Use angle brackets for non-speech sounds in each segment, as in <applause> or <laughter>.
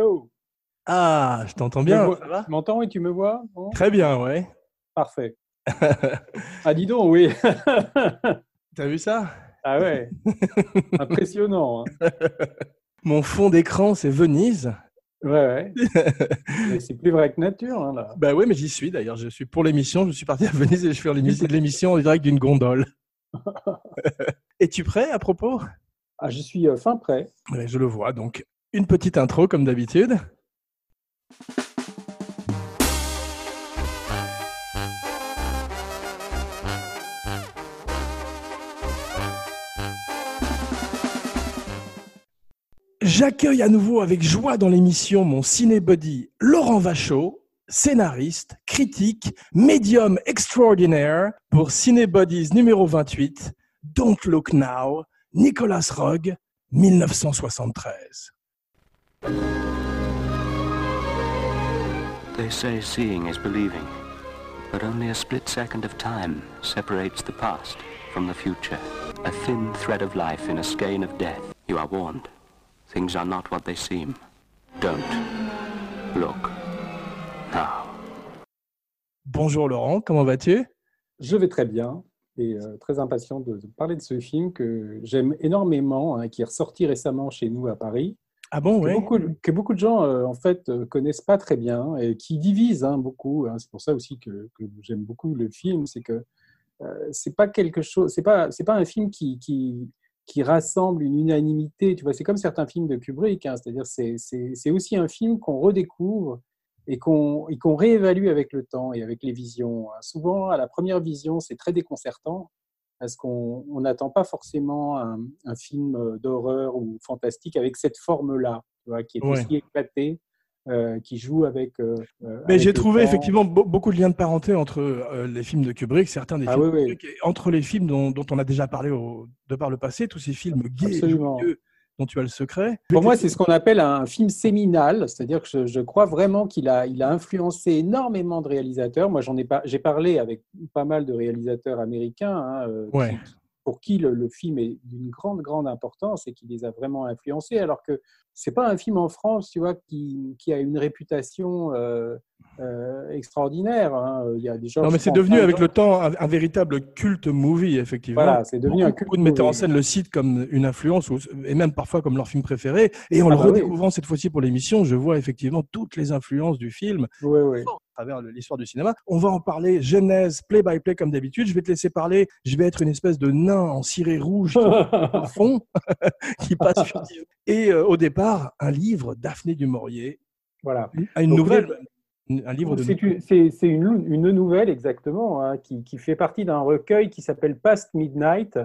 Hello. Ah, je t'entends bien. Tu m'entends et tu me vois? Très bien, ouais. Parfait. <laughs> ah, dis donc, oui. <laughs> T'as vu ça? Ah ouais. Impressionnant. Hein. <laughs> Mon fond d'écran, c'est Venise. Ouais, ouais. c'est plus vrai que nature, hein, là. Bah ouais, mais j'y suis d'ailleurs. Je suis pour l'émission. Je suis parti à Venise et je fais l'émission en direct d'une gondole. Es-tu prêt à propos? Ah, je suis euh, fin prêt. je le vois. Donc, une petite intro comme d'habitude. J'accueille à nouveau avec joie dans l'émission mon cinébody Laurent Vachaud, scénariste, critique, médium extraordinaire pour Cinebodies numéro 28, Don't Look Now, Nicolas Rogue, 1973. They say seeing is believing, but only a split second of time separates the past from the future. A thin thread of life in a skein of death. You are warned. Things are not what they seem. Don't look now. Bonjour Laurent, comment vas-tu? Je vais très bien et euh, très impatient de, parler de ce film que j'aime énormément, hein, qui est ressorti récemment chez nous à Paris. Ah bon, oui. Que beaucoup de gens, euh, en fait, euh, connaissent pas très bien et qui divise hein, beaucoup. Hein. C'est pour ça aussi que, j'aime beaucoup le film. C'est que c'est pas quelque chose, c'est pas, c'est pas un film qui, qui, qui rassemble une unanimité. Tu vois, c'est comme certains films de Kubrick, hein, c'est-à-dire c'est, c'est, aussi un film qu'on redécouvre et qu'on, et qu'on réévalue avec le temps et avec les visions. Souvent, à la première vision, c'est très déconcertant parce qu'on n'attend pas forcément un, film d'horreur ou fantastique avec cette forme-là, qui est aussi éclatée euh, qui joue avec. Euh, euh, Mais j'ai trouvé effectivement beaucoup de liens de parenté entre les films de Kubrick, certains des ah films de Kubrick, entre les films dont, on a déjà parlé de par le passé, tous ces films gays dont tu as le secret. Pour moi, c'est ce qu'on appelle un film séminal, c'est-à-dire que je, crois vraiment qu'il a, il a influencé énormément de réalisateurs. Moi, j'en ai pas, j'ai parlé avec pas mal de réalisateurs américains hein, pour qui le, film est d'une grande, grande importance et qui les a vraiment influencés, alors que c'est pas un film en France, tu vois, qui, qui a une réputation euh, euh, extraordinaire. Hein. Il y a des gens non, mais c'est devenu avec le temps un, véritable culte movie, effectivement. Voilà, c'est devenu un culte. Beaucoup de metteurs en scène le citent comme une influence, et même parfois comme leur film préféré. Et en ah le bah redécouvrant cette fois-ci pour l'émission, je vois effectivement toutes les influences du film. Oui, oui à travers l'histoire du cinéma. On va en parler genèse, play by play comme d'habitude. Je vais te laisser parler. Je vais être une espèce de nain en ciré rouge <laughs> au fond <laughs> qui passe Et euh, au départ, un livre Daphné du Maurier. Voilà. Une nouvelle. Un livre de. C'est une, une, nouvelle exactement hein, qui, qui, fait partie d'un recueil qui s'appelle Past Midnight.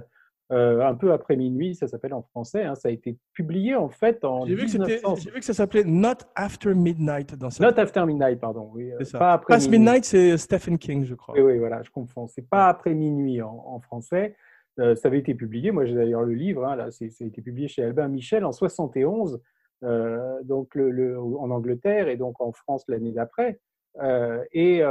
Euh, un peu après minuit, ça s'appelle en français. Hein, ça a été publié en fait en. J'ai vu, que ça s'appelait Not After Midnight dans Not After Midnight, pardon. Oui, euh, ça. Pas après Past Midnight, c'est Stephen King, je crois. Oui, oui, voilà, je confonds. C'est pas après minuit en, français. Euh, ça avait été publié. Moi, j'ai d'ailleurs le livre. Hein, là, ça a été publié chez Albin Michel en 71, donc le, en Angleterre et donc en France l'année d'après. et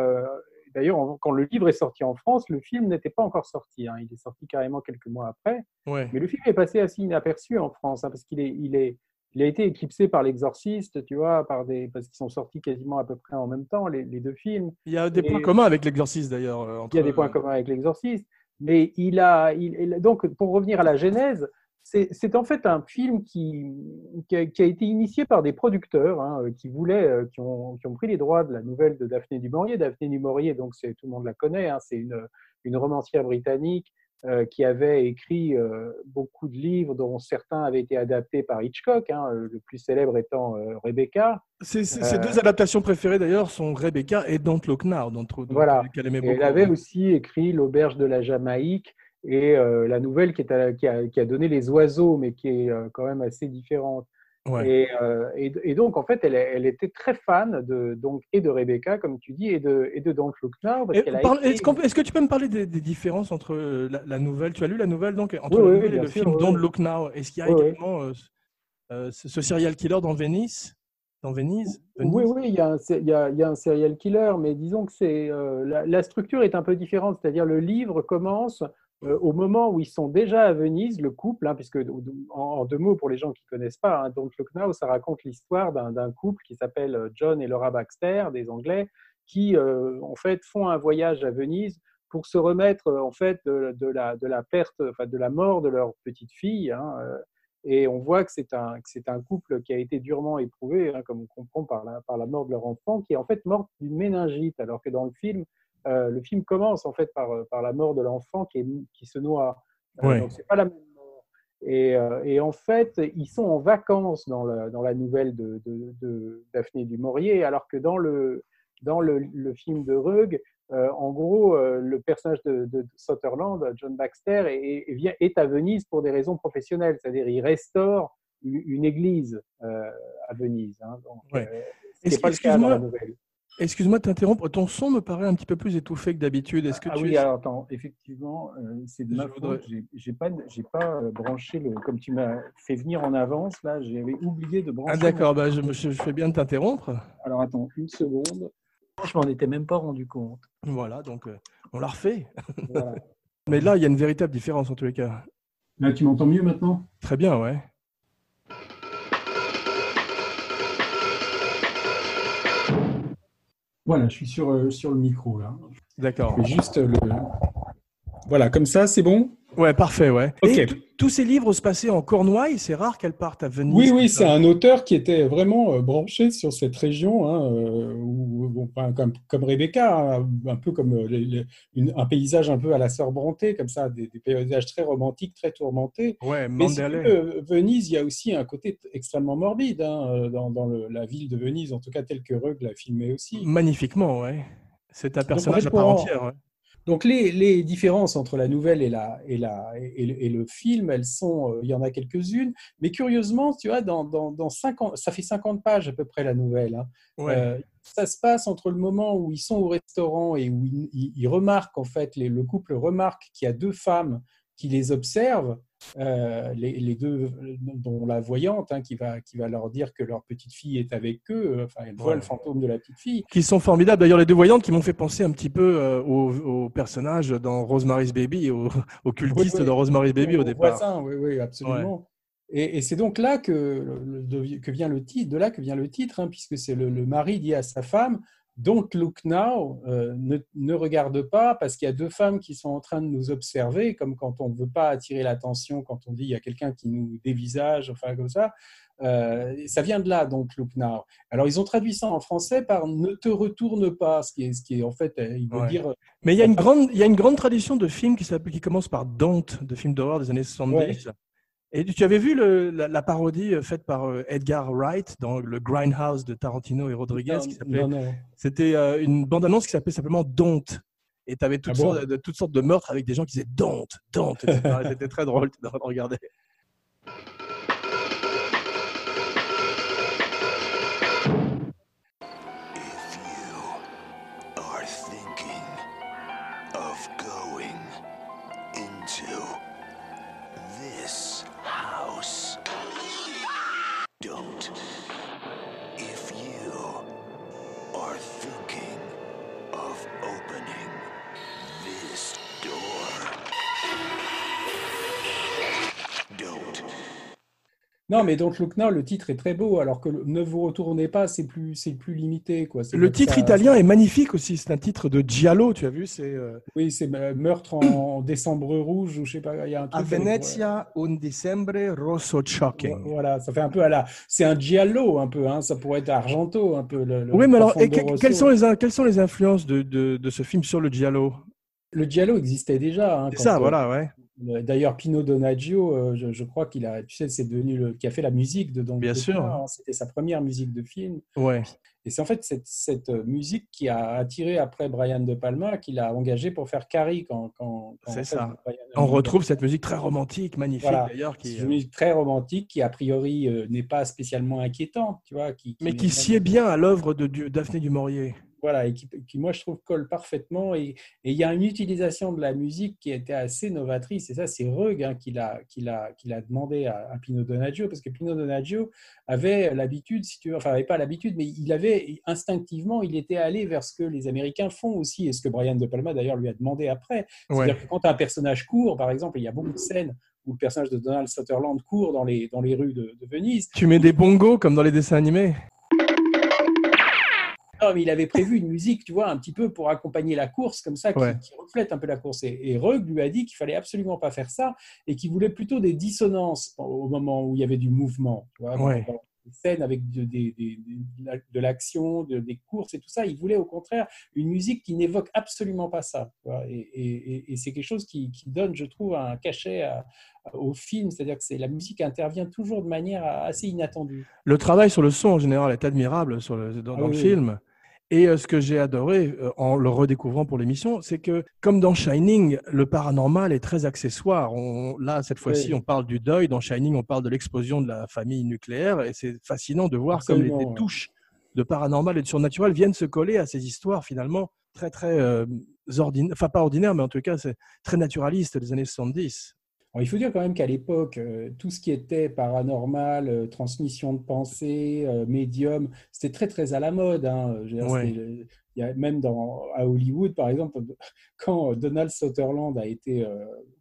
D'ailleurs, quand le livre est sorti en France, le film n'était pas encore sorti. Hein. Il est sorti carrément quelques mois après. Mais le film est passé assez inaperçu en France hein, parce qu'il est, il est, il a été éclipsé par l'exorciste, tu vois, par des, parce qu'ils sont sortis quasiment à peu près en même temps, les, deux films. Il y a des points communs avec l'exorciste d'ailleurs. Euh, il y a des points communs avec l'exorciste. Mais il a, il, donc, pour revenir à la genèse, c'est en fait un film qui, qui, a, été initié par des producteurs hein, euh, qui voulaient, euh, qui ont, qui ont, pris les droits de la nouvelle de Daphné du Maurier. Daphné du Maurier, donc tout le monde la connaît, hein, c'est une, une, romancière britannique euh, qui avait écrit beaucoup de livres, dont certains avaient été adaptés par Hitchcock, hein, le plus célèbre étant Rebecca. Ses deux adaptations préférées d'ailleurs sont Rebecca et Don't Look Now, dont, voilà. elle avait aussi écrit L'auberge de la Jamaïque et euh, la nouvelle qui, est qui, a, qui, a, donné Les Oiseaux, mais qui est euh, quand même assez différente. Et, euh, et, donc, en fait, elle, elle, était très fan de, donc, et de Rebecca, comme tu dis, et de, et de Don't Look Now. Est-ce que tu peux me parler des, différences entre la, nouvelle? Tu as lu la nouvelle, donc, entre la nouvelle et le film Don't Look Now Est-ce qu'il y a également ce serial killer dans Venise? Dans Venise, Oui, oui, il y, a un, il, y a, il y, a un, serial killer, mais disons que c'est la, la, structure est un peu différente. C'est-à-dire le livre commence au moment où ils sont déjà à Venise, le couple, hein, puisque en, deux mots pour les gens qui ne connaissent pas, hein, Look Now, ça raconte l'histoire d'un couple qui s'appelle euh, John et Laura Baxter, des Anglais, qui euh, en fait font un voyage à Venise pour se remettre en fait de, la, de la, perte, enfin, de la mort de leur petite fille. Hein, et on voit que c'est un, un, couple qui a été durement éprouvé, comme on comprend par la, par la mort de leur enfant, qui est en fait morte d'une méningite, alors que dans le film, euh, le film commence en fait par, euh, par la mort de l'enfant qui, qui, se noie. Euh, donc c'est pas la même mort. Et, et, en fait, ils sont en vacances dans la, dans la nouvelle de, de, Daphné du Maurier, alors que dans le, dans le, le film de Rugg, en gros, le personnage de, de, Sutherland, John Baxter, est, est, vient, est à Venise pour des raisons professionnelles, c'est-à-dire il restaure une, église à Venise. Hein, donc, ce pas Excuse-moi de t'interrompre, ton son me paraît un petit peu plus étouffé que d'habitude. Est-ce que ah tu oui, alors attends, effectivement, euh, c'est de ma faute. J'ai pas, j'ai pas euh, branché le, comme tu m'as fait venir en avance là, j'avais oublié de brancher. Ah d'accord, bah, je, je, fais bien de t'interrompre. Alors attends, une seconde. Je m'en étais même pas rendu compte. Voilà, donc euh, on l'a refait. <laughs> Mais là, il y a une véritable différence en tous les cas. Là, tu m'entends mieux maintenant? Très bien, ouais. Voilà, je suis sur, euh, sur le micro là. D'accord. Juste le. Voilà, comme ça, c'est bon? Ouais, parfait, ouais. Et tous ces livres se passaient en Cornouailles, c'est rare qu'elles partent à Venise. Oui, oui, c'est un auteur qui était vraiment euh, branché sur cette région, hein, euh, comme, Rebecca, hein, un peu comme un paysage un peu à la sœur Bronté, comme ça, des, paysages très romantiques, très tourmentés. Ouais, Mais Venise, il y a aussi un côté extrêmement morbide hein, dans, la ville de Venise, en tout cas tel que Rugg l'a filmé aussi. Magnifiquement, ouais. C'est un personnage à part entière. Donc les, différences entre la nouvelle et, la, et, la, et, le, film, elles sont, euh, il y en a quelques-unes, mais curieusement, tu vois, dans, dans, 50, ça fait 50 pages à peu près la nouvelle. Hein. Euh, ça se passe entre le moment où ils sont au restaurant et où ils, remarquent, en fait, le couple remarque qu'il y a deux femmes qui les observent euh, les, deux, dont la voyante, hein, qui, va, qui va leur dire que leur petite fille est avec eux, euh, enfin, elle voit le fantôme de la petite fille. Qui sont formidables. D'ailleurs, les deux voyantes qui m'ont fait penser un petit peu euh, au, personnage dans Rosemary's Baby, au, au cultiste de Rosemary's Baby au, départ. Voisin, oui, oui, absolument. Et, c'est donc là que, que vient le titre, de là que vient le titre, hein, puisque c'est le, le, mari dit à sa femme Don't look now, euh, ne, regarde pas, parce qu'il y a deux femmes qui sont en train de nous observer, comme quand on ne veut pas attirer l'attention, quand on dit il y a quelqu'un qui nous dévisage, enfin comme ça. Euh, ça vient de là, Don't look now. Alors ils ont traduit ça en français par ne te retourne pas, ce qui est, ce qui est en fait, euh, il veut dire. Mais il y a une grande, il y a une grande tradition de films qui qui commence par Don't, de films d'horreur des années 70. Et tu avais vu le, la, parodie euh, faite par euh, Edgar Wright dans le Grindhouse de Tarantino et Rodriguez C'était euh, une bande-annonce qui s'appelait simplement Don't. Et tu avais toutes, ah sortes, de, toutes sortes de meurtres avec des gens qui disaient Don't, Don't. <laughs> C'était très drôle de regarder. Non, mais donc Look Now, le titre est très beau, alors que Ne vous retournez pas, c'est plus, c'est plus limité. Quoi. Le titre italien est magnifique aussi, c'est un titre de Giallo, tu as vu c'est, euh, Oui, c'est euh, Meurtre en décembre rouge, ou je sais pas, il y a un truc. A Venezia, un dicembre rosso shocking. Voilà, ça fait un peu à la. C'est un Giallo, un peu, hein, ça pourrait être Argento, un peu. Le, oui, mais alors, quelles, sont les, quelles sont les influences de, de, de, ce film sur le Giallo? Le Giallo existait déjà. Hein, c'est ça, voilà, ouais. D'ailleurs, Pino Donaggio, euh, je, crois qu'il a, tu sais, c'est devenu le, qui a fait la musique de Don Bien sûr. Hein, c'était sa première musique de film. Ouais. Et c'est en fait cette, cette, musique qui a attiré après Brian De Palma, qu'il a engagé pour faire Carrie quand. quand, c'est ça. On retrouve cette musique très romantique, magnifique d'ailleurs. Qui, une musique très romantique qui, a priori, euh, n'est pas spécialement inquiétante, tu vois. Qui, Mais qui sied bien à l'œuvre de Daphné du Maurier. Voilà, et qui, moi je trouve colle parfaitement. Et il y a une utilisation de la musique qui était assez novatrice. Et ça, c'est Rug hein, qui l'a demandé à, à, Pino Donaggio, parce que Pino Donaggio avait l'habitude, si tu veux, enfin, avait pas l'habitude, mais il avait instinctivement, il était allé vers ce que les Américains font aussi, et ce que Brian De Palma d'ailleurs lui a demandé après. C'est-à-dire que quand un personnage court, par exemple, il y a beaucoup de scènes où le personnage de Donald Sutherland court dans les, dans les rues de, de Venise. Tu mets des bongos comme dans les dessins animés mais il avait prévu une musique, tu vois, un petit peu pour accompagner la course, comme ça, qui, reflète un peu la course. Et, et Rug lui a dit qu'il fallait absolument pas faire ça et qu'il voulait plutôt des dissonances au moment où il y avait du mouvement. Tu vois, des scènes avec de, de l'action, des courses et tout ça. Il voulait au contraire une musique qui n'évoque absolument pas ça. Et, et, c'est quelque chose qui, qui, donne, je trouve, un cachet au film. C'est-à-dire que la musique intervient toujours de manière assez inattendue. Le travail sur le son en général est admirable sur le, dans, ah le film. Et euh, ce que j'ai adoré euh, en le redécouvrant pour l'émission, c'est que comme dans Shining, le paranormal est très accessoire. On, là, cette fois-ci, on parle du deuil. Dans Shining, on parle de l'explosion de la famille nucléaire. Et c'est fascinant de voir comme les, touches de paranormal et de surnaturel viennent se coller à ces histoires finalement très, très euh, ordinaires. Enfin, pas ordinaires, mais en tout cas, c'est très naturaliste des années 70 il faut dire quand même qu'à l'époque, euh, tout ce qui était paranormal, euh, transmission de pensée, euh, médium, c'était très très à la mode. Hein. il y a, même dans, à Hollywood, par exemple, <laughs> quand Donald Sutherland a été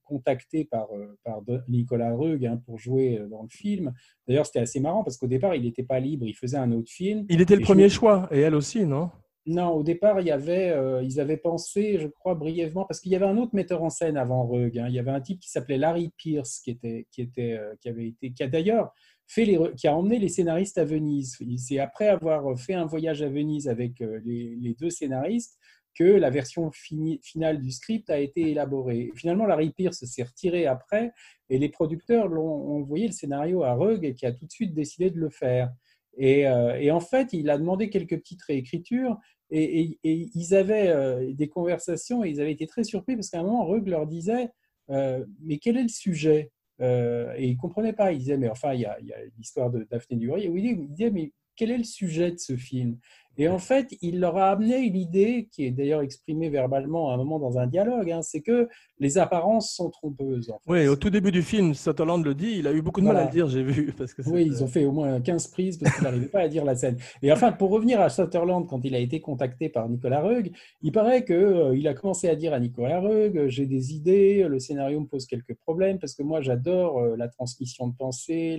contacté par, par Nicolas Rug hein, pour jouer dans le film, d'ailleurs c'était assez marrant parce qu'au départ il n'était pas libre, il faisait un autre film. Il était le premier choix, et elle aussi, non? Non, au départ, il y avait, euh, ils avaient pensé, je crois brièvement, parce qu'il y avait un autre metteur en scène avant Rug. Hein. Il y avait un type qui s'appelait Larry Pierce, qui était, qui était, euh, qui avait été, qui a d'ailleurs fait les, qui a emmené les scénaristes à Venise. C'est après avoir fait un voyage à Venise avec euh, les, deux scénaristes que la version finale du script a été élaborée. finalement, Larry Pierce s'est retiré après, et les producteurs ont envoyé le scénario à Rug et qui a tout de suite décidé de le faire. Et, et, en fait, il a demandé quelques petites réécritures et, ils avaient euh, des conversations et ils avaient été très surpris parce qu'à un moment, Rug leur disait euh, Mais quel est le sujet? Euh, Et ils ne comprenaient pas. Ils disaient Mais enfin, il y a, l'histoire de Daphné du Et il disait Mais quel est le sujet de ce film? Et en fait, il leur a amené une idée qui est d'ailleurs exprimée verbalement à un moment dans un dialogue, hein, c'est que les apparences sont trompeuses. Oui, au tout début du film, Sutherland le dit, il a eu beaucoup de mal à le dire, j'ai vu. Parce que oui, ils ont fait au moins 15 prises parce qu'ils n'arrivaient pas à dire la scène. Et enfin, pour revenir à Sutherland, quand il a été contacté par Nicolas Rug, il paraît qu'il euh, a commencé à dire à Nicolas Rug, j'ai des idées, le scénario me pose quelques problèmes parce que moi j'adore euh, la transmission de pensée,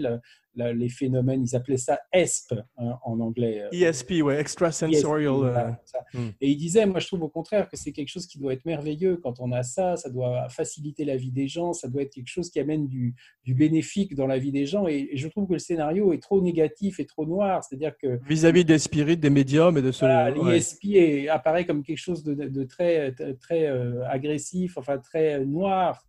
les phénomènes, ils appelaient ça ESP hein, en anglais. Euh, ESP, ouais, extrasensorial. Euh, hmm. Et il disait, moi je trouve au contraire que c'est quelque chose qui doit être merveilleux quand on a ça, ça doit faciliter la vie des gens, ça doit être quelque chose qui amène du, du bénéfique dans la vie des gens. Et, je trouve que le scénario est trop négatif et trop noir, c'est-à-dire que... Vis-à-vis des spirites, des médiums et de ce... L'ESP apparaît comme quelque chose de, très, très euh, agressif, enfin très noir,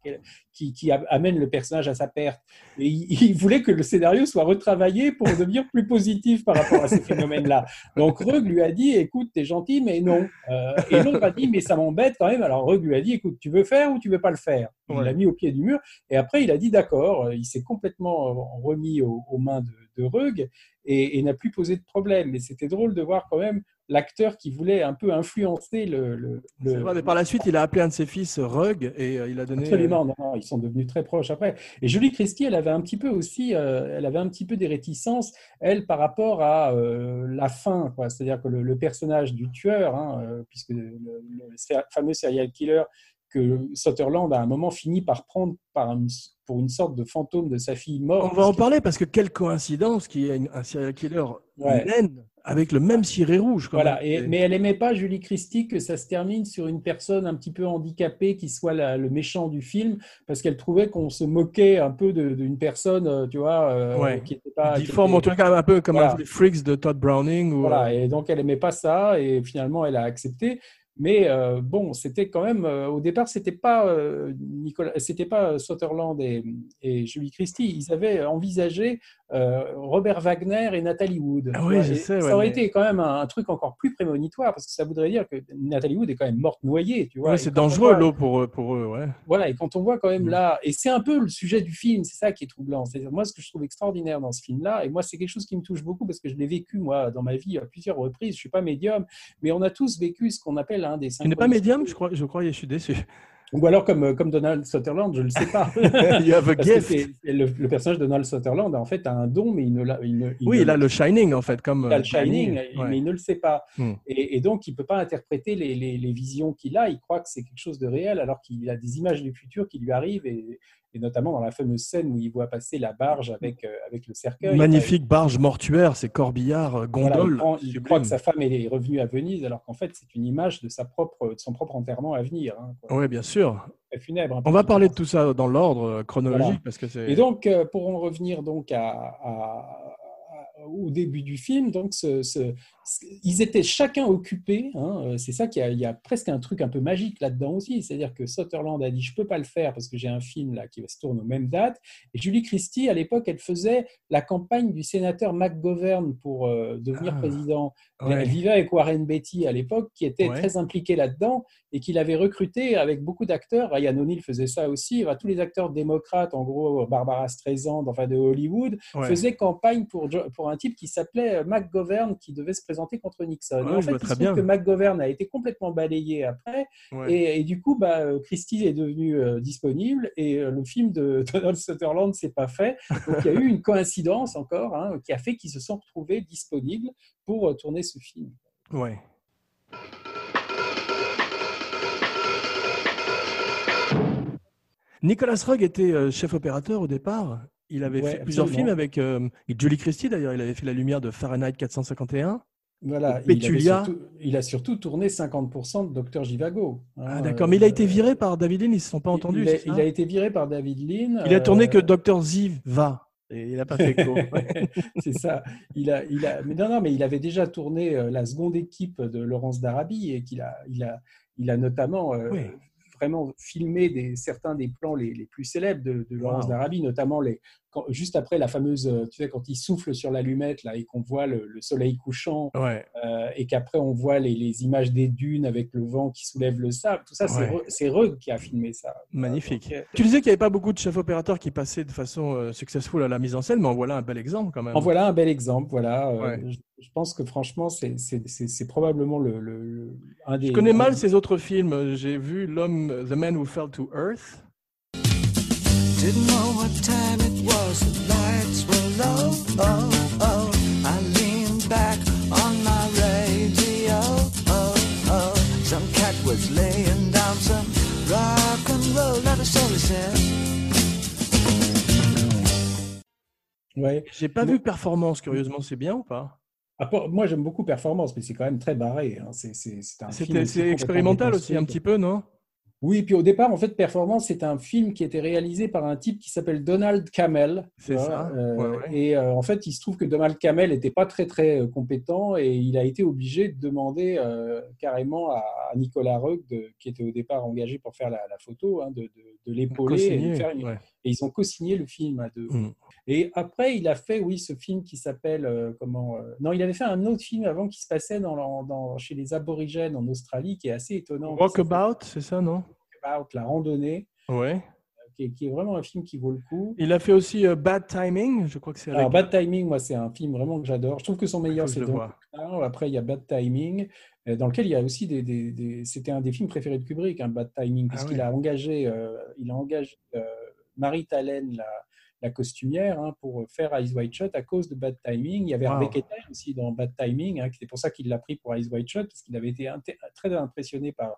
qui, amène le personnage à sa perte. Et il, voulait que le scénario soit retravaillé pour devenir plus positif par rapport à ces phénomènes-là. Donc Rug lui a dit, écoute, t'es gentil, mais non. Euh, et l'autre a dit, mais ça m'embête quand même. Alors Rug lui a dit, écoute, tu veux faire ou tu veux pas le faire? Il l'a mis au pied du mur. Et après, il a dit, d'accord. Il s'est complètement remis aux, mains de, de Rug et, n'a plus posé de problème. Mais c'était drôle de voir quand même l'acteur qui voulait un peu influencer le. le, Vrai, mais par la suite, il a appelé un de ses fils Rug et euh, il a donné. Absolument, non, ils sont devenus très proches après. Et Julie Christie, elle avait un petit peu aussi, euh, elle avait un petit peu des réticences, elle, par rapport à euh, la fin, c'est-à-dire que le, personnage du tueur, hein, puisque le, fameux serial killer que Sutherland a à un moment fini par prendre par pour une sorte de fantôme de sa fille morte. On va en parler parce que quelle coïncidence qu'il y ait un serial killer ouais avec le même ciré rouge. voilà, mais elle aimait pas Julie Christie que ça se termine sur une personne un petit peu handicapée qui soit le méchant du film, parce qu'elle trouvait qu'on se moquait un peu d'une personne, euh, tu vois, euh, qui n'était pas difforme, en tout cas un peu comme les Freaks de Todd Browning. Voilà, et donc elle aimait pas ça, et finalement elle a accepté. Mais euh, bon, c'était quand même euh, au départ, c'était pas euh, Nicolas, c'était pas Sutherland et, et, Julie Christie. Ils avaient envisagé Robert Wagner et Nathalie Wood. Ah oui, je sais, ça aurait été quand même un, truc encore plus prémonitoire parce que ça voudrait dire que Nathalie Wood est quand même morte noyée, tu vois. c'est dangereux l'eau pour pour eux, ouais. Voilà, et quand on voit quand même mm. là, et c'est un peu le sujet du film, c'est ça qui est troublant. C'est moi ce que je trouve extraordinaire dans ce film-là, et moi c'est quelque chose qui me touche beaucoup parce que je l'ai vécu moi dans ma vie à plusieurs reprises. Je suis pas médium, mais on a tous vécu ce qu'on appelle des Tu n'es pas médium, je crois, je crois, je suis déçu. Ou alors comme, comme Donald Sutherland, je ne le sais pas. <laughs> you have a gift. Le, personnage de Donald Sutherland, en fait, a un don, mais il ne l'a. oui, il a le Shining, en fait. Comme, il a le Shining, mais il ne le sait pas. Hmm. Et, donc, il ne peut pas interpréter les, les, les visions qu'il a. Il croit que c'est quelque chose de réel, alors qu'il a des images du futur qui lui arrivent. Et, et notamment dans la fameuse scène où il voit passer la barge avec, euh, avec le cercueil. Magnifique barge mortuaire, c'est corbillard, euh, gondole. il, croit que sa femme est revenue à Venise, alors qu'en fait, c'est une image de, sa propre, de son propre enterrement à venir. Hein, oui, bien sûr. Funèbre, On va parler de tout ça dans l'ordre euh, chronologique. Parce que Et donc, pour en revenir donc à, au début du film, donc ce, ils étaient chacun occupés. Hein, euh, c'est ça qu'il y, a presque un truc un peu magique là-dedans aussi. C'est-à-dire que Sutherland a dit je peux pas le faire parce que j'ai un film là qui va se tourner aux mêmes dates. Et Julie Christie, à l'époque, elle faisait la campagne du sénateur McGovern pour euh, devenir ah, président. Elle vivait avec Warren Beatty à l'époque, qui était très impliqué là-dedans et qu'il avait recruté avec beaucoup d'acteurs. Ryan O'Neill faisait ça aussi. tous les acteurs démocrates, en gros Barbara Streisand, enfin de Hollywood, faisaient campagne pour, pour un type qui s'appelait McGovern, qui devait se présenter contre Nixon. en fait, il se trouve que McGovern a été complètement balayé après, et, du coup, bah, euh, Christie est devenu euh, disponible, et euh, le film de <laughs> Donald Sutherland s'est pas fait. Donc il y a eu une coïncidence encore hein, qui a fait qu'ils se sont retrouvés disponibles pour tourner ce film. Ouais. Nicolas Rugg était chef opérateur au départ. Il avait fait plusieurs films avec Julie Christie d'ailleurs. Il avait fait la lumière de Fahrenheit 451. Voilà, il, a surtout tourné 50% de Docteur Jivago. Hein, ah, d'accord, mais il a été viré par David Lean, ils ne se sont pas entendus. Il, a, été viré par David Lean. Il a tourné que Docteur Ziv va. Et il n'a pas fait quoi. <laughs> c'est ça. Il a, il a, mais non, non, mais il avait déjà tourné euh, la seconde équipe de Laurence d'Arabie et qu'il a, il a, il a notamment euh, vraiment filmé des, certains des plans les, les plus célèbres de, Laurence d'Arabie, notamment les, juste après la fameuse, euh, tu sais, quand il souffle sur l'allumette là et qu'on voit le, soleil couchant, euh, et qu'après on voit les, images des dunes avec le vent qui soulève le sable, tout ça, c'est Rug qui a filmé ça. Magnifique. Euh, tu disais qu'il n'y avait pas beaucoup de chefs opérateurs qui passaient de façon successful à la mise en scène, mais en voilà un bel exemple quand même. En voilà un bel exemple, voilà. Je, pense que franchement, c'est probablement le, un des. Je connais mal ces autres films. J'ai vu L'homme, The Man Who Fell to Earth. Didn't know what time it was, the lights were low. Oh, oh. I leaned back on my radio. Oh, oh. Some cat was laying down some rock and roll, that is all he said. Ouais. J'ai pas vu Performance, curieusement, c'est bien ou pas? Moi, j'aime beaucoup Performance, mais c'est quand même très barré. Hein. C'est expérimental aussi, un petit peu, non? Oui, puis au départ, en fait, Performance, c'est un film qui était réalisé par un type qui s'appelle Donald Camel. C'est ça. Euh, et euh, en fait, il se trouve que Donald Camel n'était pas très, très euh, compétent et il a été obligé de demander carrément à, Nicolas Rugg, qui était au départ engagé pour faire la, photo, hein, de, de, l'épauler et, et, ils ont co-signé le film à deux. Mm. Et après, il a fait, oui, ce film qui s'appelle comment Non, il avait fait un autre film avant qui se passait dans, dans, chez les aborigènes en Australie, qui est assez étonnant. Walkabout, c'est ça, non? La randonnée. Ouais. Qui est, vraiment un film qui vaut le coup. Il a fait aussi euh, Bad Timing, je crois que c'est. Alors Bad Timing, moi, c'est un film vraiment que j'adore. Je trouve que son meilleur, c'est. Après, il y a Bad Timing, euh, dans lequel il y a aussi des. C'était un des films préférés de Kubrick, hein, Bad Timing, parce ah qu'il a engagé, euh, il a engagé Marie Talen, la, la costumière, hein, pour faire Ice White Shot à cause de Bad Timing. Il y avait wow. aussi dans Bad Timing, hein, c'est pour ça qu'il l'a pris pour Ice White Shot, parce qu'il avait été très impressionné par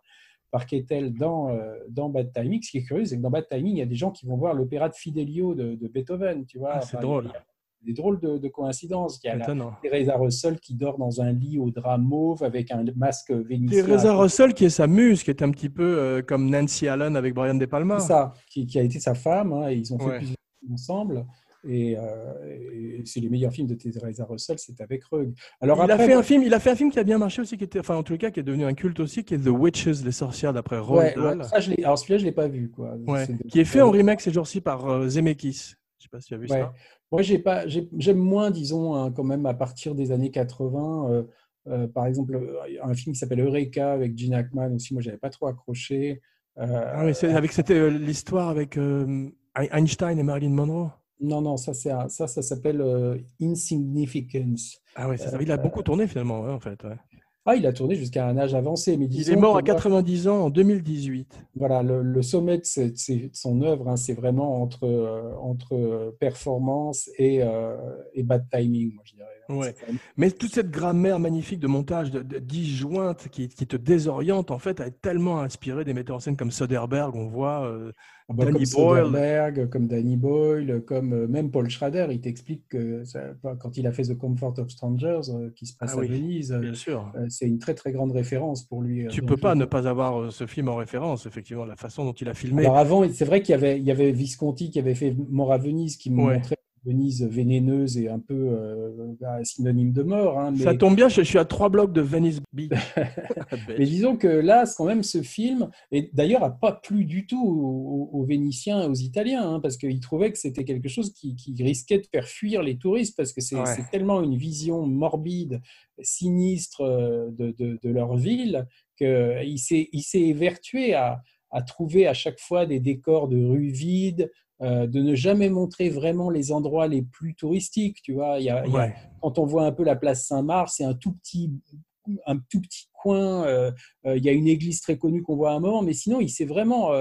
par Kettel dans, euh, dans Bad Timing. Ce qui est curieux, c'est que dans Bad Timing, il y a des gens qui vont voir l'opéra de Fidelio de, Beethoven, tu vois. Ah, c'est drôle. des drôles de, coïncidences. Il y a Teresa Russell qui dort dans un lit au drap mauve avec un masque vénitien. Teresa Russell qui est sa muse, qui est un petit peu euh, comme Nancy Allen avec Brian De Palma. C'est ça, qui, a été sa femme. Hein, et ils ont fait plusieurs ensemble. Et, c'est les meilleurs films de Teresa Russell, c'est avec Rug. Alors il a fait un film, il a fait un film qui a bien marché aussi, qui était, enfin en tout cas, qui est devenu un culte aussi, qui est The Witches, les sorcières d'après Roald Dahl. alors celui-là, je l'ai pas vu, quoi. Qui est fait en remake ces jours-ci par Zemeckis. Je sais pas si tu as vu ça. Moi, j'ai pas, j'aime moins, disons, hein, quand même à partir des années 80. Euh, par exemple, un film qui s'appelle Eureka avec Gene Hackman aussi, moi, j'avais pas trop accroché. Euh, ah oui, avec c'était euh, l'histoire avec Einstein et Marilyn Monroe. Non, non, ça, ça, ça s'appelle Insignificance. Ah oui, il a beaucoup tourné finalement, en fait. Ah, il a tourné jusqu'à un âge avancé. Mais il est mort à 90 ans en 2018. Voilà, le, sommet de, son œuvre, hein, c'est vraiment entre, entre performance et, et, bad timing, moi je dirais. Ouais. Mais toute cette grammaire magnifique de montage de, disjointe qui, qui, te désoriente, en fait, a tellement inspiré des metteurs en scène comme Soderbergh. On voit euh, ah bah, Danny comme Boyle. Soderbergh, comme Danny Boyle, comme euh, même Paul Schrader. Il t'explique que quand il a fait The Comfort of Strangers, euh, qui se passe ah à Venise, c'est une très très grande référence pour lui. Tu peux pas ne pas avoir ce film en référence, effectivement, la façon dont il a filmé. Alors avant, c'est vrai qu'il y avait, il y avait Visconti qui avait fait Mort à Venise, qui me montrait Venise vénéneuse et un peu euh, bah, synonyme de mort. Hein, Ça tombe bien, je, suis à trois blocs de Venice Beach. <laughs> <laughs> mais disons que là, quand même, ce film, et d'ailleurs, n'a pas plu du tout aux, Vénitiens et aux Italiens, hein, parce qu'ils trouvaient que c'était quelque chose qui, risquait de faire fuir les touristes, parce que c'est tellement une vision morbide, sinistre euh, de, leur ville, qu'il s'est évertué à, à trouver à chaque fois des décors de rues vides, euh, de ne jamais montrer vraiment les endroits les plus touristiques. Tu vois, quand on voit un peu la place Saint-Marc, c'est un tout petit un tout petit coin. Euh, euh, il y a une église très connue qu'on voit à un moment, mais sinon, il s'est vraiment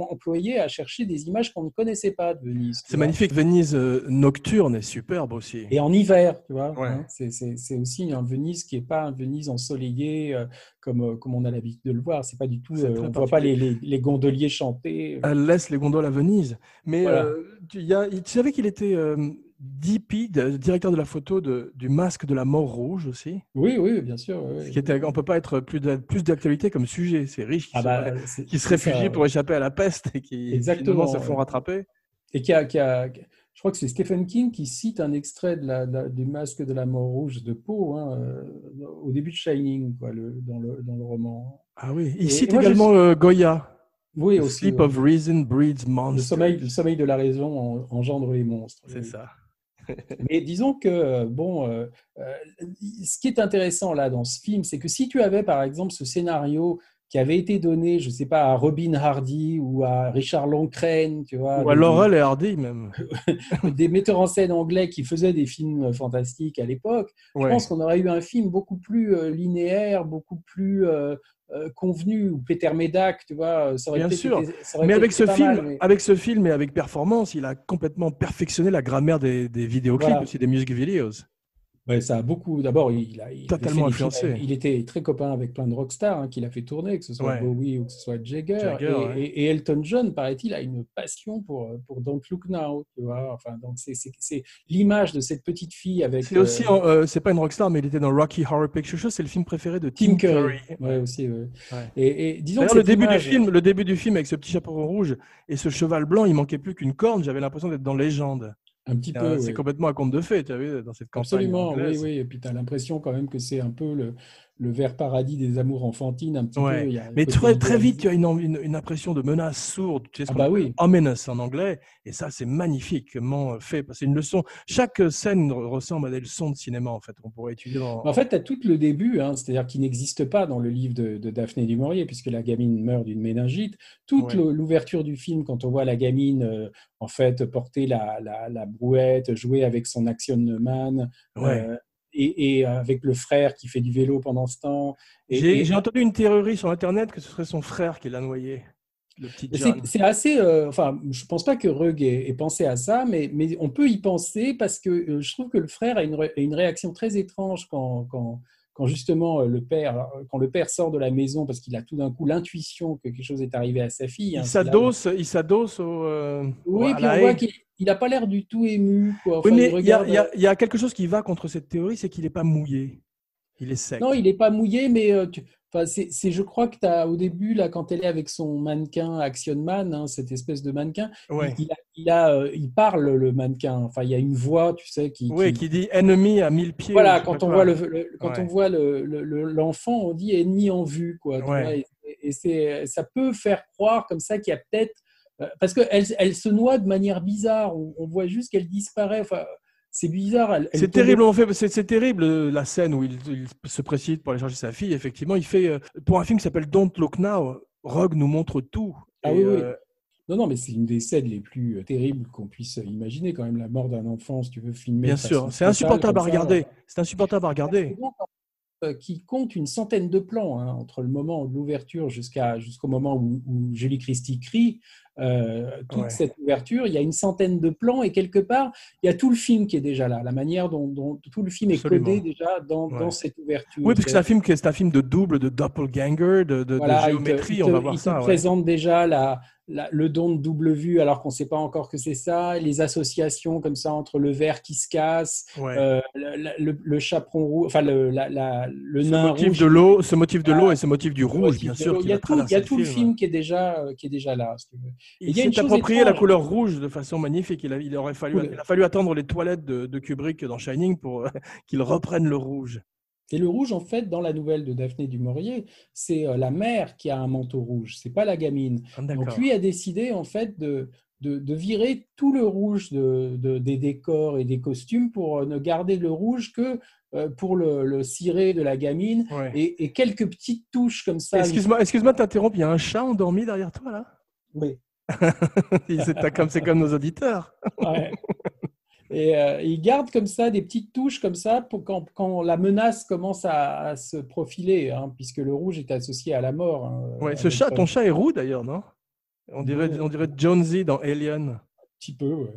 employé à chercher des images qu'on ne connaissait pas de Venise. C'est magnifique. Venise euh, nocturne est superbe aussi. Et en hiver, tu vois. Hein, c'est aussi un Venise qui n'est pas un Venise ensoleillé euh, comme, euh, comme on a l'habitude de le voir. C'est pas du tout. on ne voit pas les, les, gondoliers chanter. Elle laisse les gondoles à Venise. Mais tu, y a, tu savais qu'il était DP, directeur de la photo de, du masque de la mort rouge aussi. Oui, oui, bien sûr. Qui était, on ne peut pas être plus d'actualité comme sujet. C'est riche qui, ah bah, se, qui se réfugient pour échapper à la peste et qui Exactement, se font rattraper. Et qui a, qui a, je crois que c'est Stephen King qui cite un extrait de la, du masque de la mort rouge de Poe hein, euh, au début de Shining, quoi, le, dans, le, dans, le, roman. Ah oui, il cite également euh, Goya. Oui, aussi. Sleep of Reason breeds monsters. Le sommeil, le sommeil de la raison engendre les monstres. C'est ça. <laughs> Mais disons que, bon, euh, euh, ce qui est intéressant là dans ce film, c'est que si tu avais par exemple ce scénario qui avait été donné, je ne sais pas, à Robin Hardy ou à Richard Loncraine, tu vois. Ou à Laurel et Hardy même. <laughs> des metteurs en scène anglais qui faisaient des films fantastiques à l'époque. Je pense qu'on aurait eu un film beaucoup plus euh, linéaire, beaucoup plus euh, convenu ou Peter Medak, tu vois, ça aurait Bien sûr. mais avec ce film, avec ce film et avec performance, il a complètement perfectionné la grammaire des, des vidéoclips aussi des music videos ça a beaucoup. D'abord, il a totalement influencé. Il était très copain avec plein de rockstars hein, qu'il a fait tourner, que ce soit Bowie ou que ce soit Jagger. et, Elton John, paraît-il, a une passion pour pour Don't Look Now. Tu vois, enfin, donc c'est l'image de cette petite fille avec. C'est aussi, euh, euh, c'est pas une rockstar, mais il était dans Rocky Horror Picture Show. C'est le film préféré de Tim, Curry. Ouais, aussi. Et, disons le début du film, le début du film avec ce petit chapeau rouge et ce cheval blanc, il manquait plus qu'une corne. J'avais l'impression d'être dans Légende. Un petit peu. C'est complètement à compte de fait, tu as vu, dans cette campagne. Absolument, oui, oui. Et puis tu as l'impression quand même que c'est un peu le, le vert paradis des amours enfantines un petit peu. Mais très, très vite, tu as une, une, impression de menace sourde, tu sais ce ah bah oui. ominous en anglais, et ça, c'est magnifiquement fait. C'est une leçon. Chaque scène ressemble à des leçons de cinéma, en fait, on pourrait étudier. En fait, tu as tout le début, hein, c'est-à-dire qu'il n'existe pas dans le livre de, de Daphné du Maurier, puisque la gamine meurt d'une méningite. Toute l'ouverture du film, quand on voit la gamine, euh, en fait, porter la, la, la, brouette, jouer avec son action man. Euh, et, avec le frère qui fait du vélo pendant ce temps. J'ai entendu une théorie sur Internet que ce serait son frère qui l'a noyé. C'est assez. Euh, enfin, je pense pas que Rug ait, pensé à ça, mais, mais, on peut y penser parce que euh, je trouve que le frère a une, une réaction très étrange quand, quand, quand, justement euh, le père, quand le père sort de la maison parce qu'il a tout d'un coup l'intuition que quelque chose est arrivé à sa fille. Hein, il s'adosse au. oui, puis on voit qu'il il n'a pas l'air du tout ému. oui, mais il y, y, a quelque chose qui va contre cette théorie, c'est qu'il n'est pas mouillé. Il est sec. Non, il n'est pas mouillé, mais euh, Enfin, c'est, je crois que tu as au début, là, quand elle est avec son mannequin Action Man, hein, cette espèce de mannequin, il, il, a, euh, il, parle le mannequin. Enfin, il y a une voix, tu sais, qui. Oui, qui, dit ennemi à mille pieds. Voilà, quand on, voit le, quand on voit l'enfant, on dit ennemi en vue, quoi. et, et c'est, ça peut faire croire comme ça qu'il y a peut-être. Euh, parce qu'elle elle se noie de manière bizarre. On, on voit juste qu'elle disparaît. Enfin, c'est bizarre. C'est terrible, fait, c'est terrible la scène où il, se précipite pour aller chercher sa fille. Effectivement, il fait euh, pour un film qui s'appelle Don't Look Now. Rogue nous montre tout. Ah oui, oui. Euh, non, non, mais c'est une des scènes les plus terribles qu'on puisse imaginer quand même la mort d'un enfant, si tu veux filmer. Bien sûr, c'est insupportable à regarder. C'est insupportable à regarder. Qui compte une centaine de plans hein, entre le moment de l'ouverture jusqu'à jusqu'au moment où, où Julie Christie crie. Euh, toute cette ouverture. Il y a une centaine de plans et quelque part, il y a tout le film qui est déjà là, la manière dont, tout le film est codé déjà dans, cette ouverture. Oui, parce que c'est un film, c'est un film de double, de doppelganger, de, de, géométrie. on va voir ça. Il présente déjà la, le don de double vue alors qu'on ne sait pas encore que c'est ça, les associations comme ça entre le verre qui se casse, euh, le, chaperon rouge, enfin le, la, le ce nain motif rouge. De l'eau, ce motif de l'eau et ce motif du rouge, bien sûr. Il y a tout, il y a tout le film qui est déjà, euh, qui est déjà là. Il, s'est approprié la couleur rouge de façon magnifique. Il a, il aurait fallu, il a fallu attendre les toilettes de, Kubrick dans Shining pour <laughs> qu'il reprenne le rouge. Et le rouge, en fait, dans la nouvelle de Daphné du Maurier, c'est euh, la mère qui a un manteau rouge, c'est pas la gamine. Ah, Donc lui a décidé en fait de, de, virer tout le rouge de, des décors et des costumes pour euh, ne garder le rouge que euh, pour le, le ciré de la gamine et, quelques petites touches comme ça. Excuse-moi, excuse-moi de t'interrompre, il y a un chat endormi derrière toi là? Oui. <laughs> c'est comme, comme nos auditeurs. Et euh, il garde comme ça des petites touches comme ça pour quand, quand la menace commence à, se profiler, hein, puisque le rouge est associé à la mort. Hein, ouais, ce chat, ton chat est roux d'ailleurs, non? On dirait, on dirait Jonesy dans Alien. Un petit peu, ouais.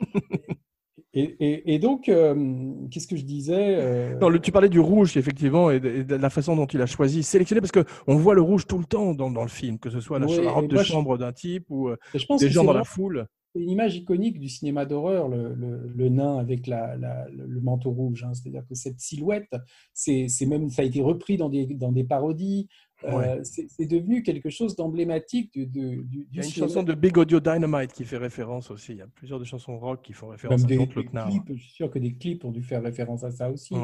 <laughs> et, et, donc, euh, qu'est-ce que je disais euh? non, tu parlais du rouge, effectivement, et de, la façon dont il a choisi, sélectionné, parce qu'on voit le rouge tout le temps dans, dans le film, que ce soit la, robe de chambre d'un type ou des gens dans la foule. C'est une image iconique du cinéma d'horreur, le, le, nain avec la, le manteau rouge. Hein. C'est-à-dire que cette silhouette, c'est même, ça a été repris dans des, dans des parodies. Euh, c'est devenu quelque chose d'emblématique du, du, du, Il y a une chanson de Big Audio Dynamite qui fait référence aussi. Il y a plusieurs de chansons rock qui font référence à des, des clips, Je suis sûr que des clips ont dû faire référence à ça aussi.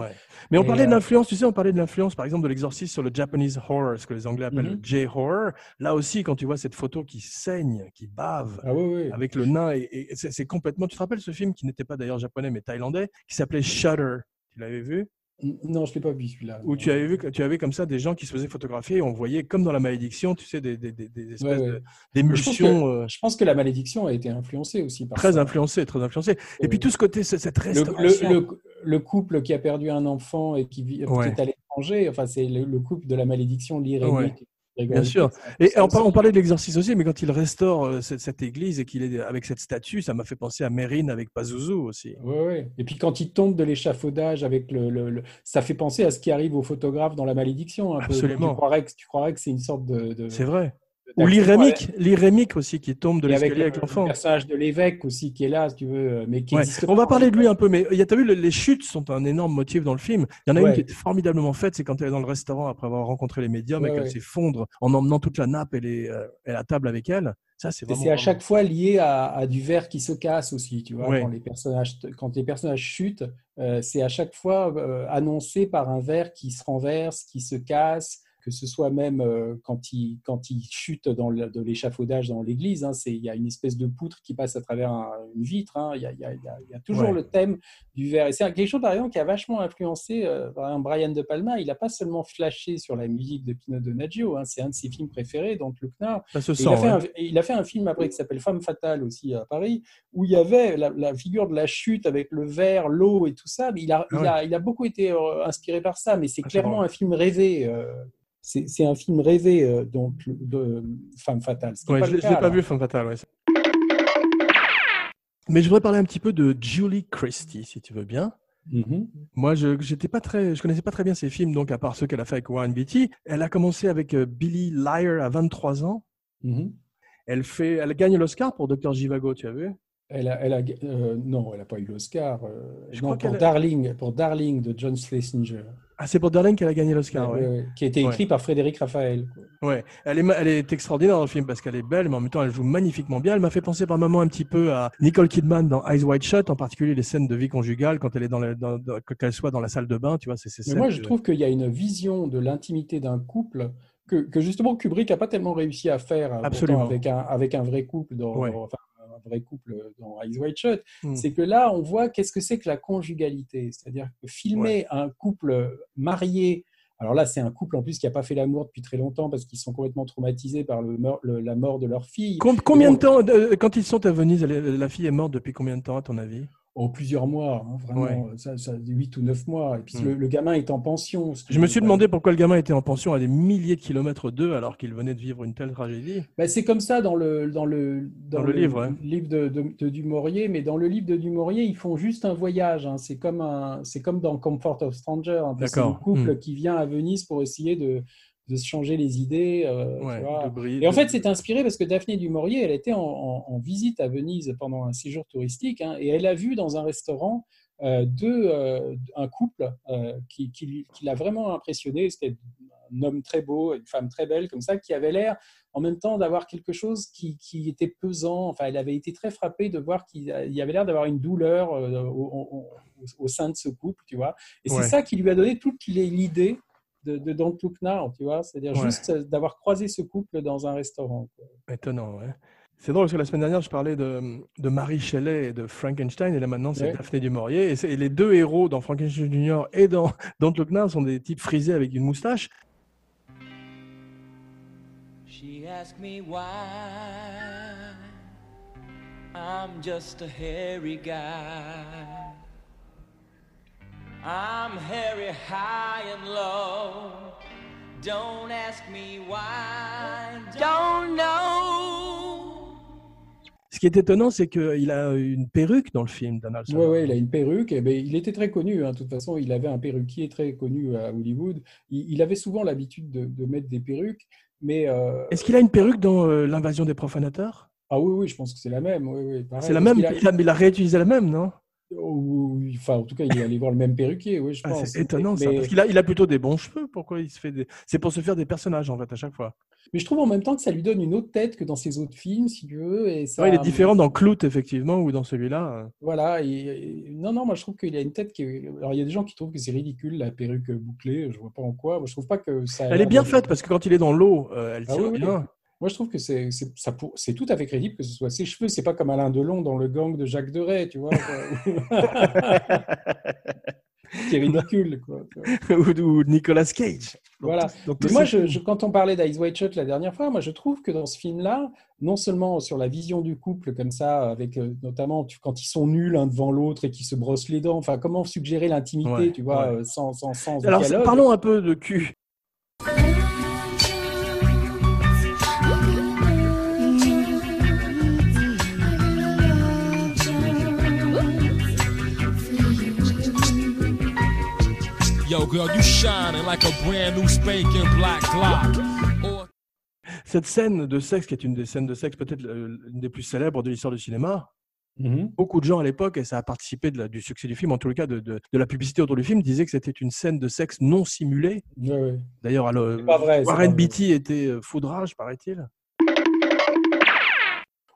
Mais on parlait de euh, l'influence, tu sais, on parlait de l'influence, par exemple, de l'exorcisme sur le Japanese horror, ce que les Anglais appellent le mhm. J-horror. Là aussi, quand tu vois cette photo qui saigne, qui bave, ah avec le nain, et, c'est complètement. Tu te rappelles ce film qui n'était pas d'ailleurs japonais mais thaïlandais, qui s'appelait Shutter Tu l'avais vu? Non, je ne l'ai pas vu celui-là. Où tu avais, vu, tu avais comme ça des gens qui se faisaient photographier et on voyait, comme dans la malédiction, tu sais, des, des, des espèces d'émulsions. Euh. Je, pense que la malédiction a été influencée aussi par Très ça. influencée, très influencée. Et puis tout ce côté, cette restauration. Le, le, couple qui a perdu un enfant et qui, vit, est à l'étranger, enfin, c'est le, couple de la malédiction, l'Irénique. Bien sûr. Et on, parlait de l'exorcisme aussi, mais quand il restaure euh, cette, église et qu'il est avec cette statue, ça m'a fait penser à Mérine avec Pazuzu aussi. Oui, oui. Et puis quand il tombe de l'échafaudage avec le, ça fait penser à ce qui arrive aux photographes dans la malédiction. Absolument. Tu croirais que, tu croirais que c'est une sorte de... C'est vrai. Ou l'irémique, l'irémique aussi qui tombe de l'escalier avec, l'enfant. Le personnage de l'évêque aussi qui est là, si tu veux, euh, mais qui On va parler de lui un peu, mais tu as vu, les chutes sont un énorme motif dans le film. Il y en a une qui est formidablement faite, c'est quand elle est dans le restaurant après avoir rencontré les médiums et qu'elle s'effondre en emmenant toute la nappe et, les, euh, et la table avec elle. Ça, c'est C'est à chaque fois lié à, du verre qui se casse aussi, tu vois. Quand les personnages, quand les personnages chutent, euh, c'est à chaque fois annoncé par un verre qui se renverse, qui se casse que ce soit même euh, quand il, quand il chute dans de l'échafaudage dans l'église, hein, il y a une espèce de poutre qui passe à travers une vitre, hein, il, y a, y a, y a, toujours le thème du verre. Et c'est quelque chose, par exemple, qui a vachement influencé euh, Brian De Palma. Il n'a pas seulement flashé sur la musique de Pino Donaggio, hein, c'est un de ses films préférés, donc Le Knarr. Ça se sent, il, a fait un, il a fait un film après qui s'appelle Femme fatale aussi à Paris, où il y avait la, figure de la chute avec le verre, l'eau et tout ça. Mais il, a, il, a, il a beaucoup été euh, inspiré par ça, mais c'est ah, clairement un film rêvé c'est un film rêvé euh, donc, de Femme Fatale. Ouais, je ne l'ai pas vu, Femme Fatale. Ouais. Mais je voudrais parler un petit peu de Julie Christie, si tu veux bien. Mm-hmm. Moi, je j'étais pas très, je connaissais pas très bien ses films, donc à part ceux qu'elle a fait avec Warren Beatty. Elle a commencé avec euh, Billy Liar à 23 ans. Mm-hmm. Elle fait, elle gagne l'Oscar pour Dr Jivago, tu as vu? Elle a, elle a euh, non, elle n'a pas eu l'Oscar. non, pour Darling, pour Darling de John Schlesinger. Ah, c'est pour Darling qu'elle a gagné l'Oscar, Ouais, ouais. ouais, ouais. Qui a été écrit par Frédéric Raphaël. Ouais, elle est, elle est extraordinaire dans le film parce qu'elle est belle, mais en même temps, elle joue magnifiquement bien. Elle m'a fait penser par moments un petit peu à Nicole Kidman dans Eyes Wide Shut, en particulier les scènes de vie conjugale quand elle est dans, la- dans- dans- quand elle soit dans la salle de bain, tu vois, c'est Mais moi, je trouve qu'il y a une vision de l'intimité d'un couple que, que justement Kubrick n'a pas tellement réussi à faire pourtant, Absolument. avec un, avec un vrai couple dans, Ouais. dans- enfin, un vrai couple dans Eyes Wide Shut. Mm. C'est que là, on voit qu'est-ce que c'est que la conjugalité. C'est-à-dire que filmer un couple marié, alors là, c'est un couple en plus qui n'a pas fait l'amour depuis très longtemps parce qu'ils sont complètement traumatisés par le, meur- le- la mort de leur fille. Com- combien de temps, euh, quand ils sont à Venise, la fille est morte depuis combien de temps, à ton avis? Oh, plusieurs mois, hein, vraiment, Ouais. ça, ça, 8 ou 9 mois. Et puis Mm. le, le gamin est en pension. Je me suis demandé pourquoi le gamin était en pension à des milliers de kilomètres d'eux alors qu'il venait de vivre une telle tragédie. Ben, c'est comme ça dans le, dans le, Dans le livre, ouais. livre de, de, de Dumouriez, mais dans le livre de Dumouriez, ils font juste un voyage. hein. C'est comme, un, c'est comme dans Comfort of Stranger. C'est un D'accord. couple Hmm. qui vient à Venise pour essayer de, de se changer les idées. euh, tu vois. Et en de- fait, c'est inspiré parce que Daphné du Maurier, elle était en, en- en visite à Venise pendant un séjour touristique hein, et elle a vu dans un restaurant euh, deux, euh, un couple qui, qui, qui l'a vraiment impressionné. C'était un homme très beau, une femme très belle, comme ça, qui avait l'air en même temps d'avoir quelque chose qui, qui était pesant. Enfin, elle avait été très frappée de voir qu'il y avait l'air d'avoir une douleur au, au- au- au sein de ce couple, tu vois. Et c'est ça qui lui a donné toute les- l'idée de, de Don't Look Now, tu vois. C'est-à-dire Ouais. juste euh, d'avoir croisé ce couple dans un restaurant. quoi. Étonnant, ouais. C'est drôle parce que la semaine dernière, je parlais de, de Marie Shelley et de Frankenstein, et là maintenant, c'est Ouais. Daphné du Maurier. Et, les deux héros dans Frankenstein Jr. et dans Don't Look Now sont des types frisés avec une moustache. She asked me why I'm just a hairy guy. I'm hairy high and low. Don't ask me why. Don't know. Ce qui est étonnant, c'est qu'il a une perruque dans le film, Donald Oui, ouais, il a une perruque. Et ben, il était très connu. hein. De toute façon, il avait un perruquier très connu à Hollywood. Il, il avait souvent l'habitude de, de mettre des perruques. Mais euh, Est-ce qu'il a une perruque dans euh, L'invasion des profanateurs? Ah oui, oui, je pense que c'est la même. Oui, oui, C'est la même, qu'il a- il a, mais il a réutilisé la même, non? Enfin, en tout cas, il est allé voir le même perruquier. Oui, je Ah. C'est étonnant ça, Mais- parce qu'il a, il a plutôt des bons cheveux. Pourquoi il se fait des... C'est pour se faire des personnages en fait à chaque fois. Mais je trouve en même temps que ça lui donne une autre tête que dans ses autres films, si tu veux. Et ça, Ouais, il est différent dans Clout effectivement ou dans celui-là. Voilà. et- non, non, moi je trouve qu'il a une tête qui. Alors il y a des gens qui trouvent que c'est ridicule la perruque bouclée. Je vois pas en quoi. Moi je trouve pas que ça. Elle est bien faite parce que quand il est dans l'eau, euh, elle Ah oui, oui. Moi je trouve que c'est tout à fait crédible que ce soit ses cheveux. C'est pas comme Alain Delon dans le gang de Jacques Deray, tu vois. <laughs> qui est ridicule, quoi. <laughs> ou, ou Nicolas Cage. Donc, Voilà. donc moi, je, je- quand on parlait d'Ice White Shut la dernière fois, moi, je trouve que dans ce film-là, non seulement sur la vision du couple comme ça, avec euh, notamment tu- quand ils sont nuls l'un devant l'autre et qu'ils se brossent les dents, enfin, comment suggérer l'intimité, Ouais, tu vois, ouais. euh, sans, sans, sans Alors dialogue. parlons un peu de cul. Girl, you shining like a brand new spanking black Glock. Or Cette scène de sexe, qui est une des scènes de sexe peut-être euh, une des plus célèbres de l'histoire du cinéma, Mhm. beaucoup de gens à l'époque, et ça a participé de la- du succès du film, en tout cas de, de- de la publicité autour du film, disaient que c'était une scène de sexe non simulée. D'ailleurs, c'est Warren. Beatty était euh, foudrage, paraît-il.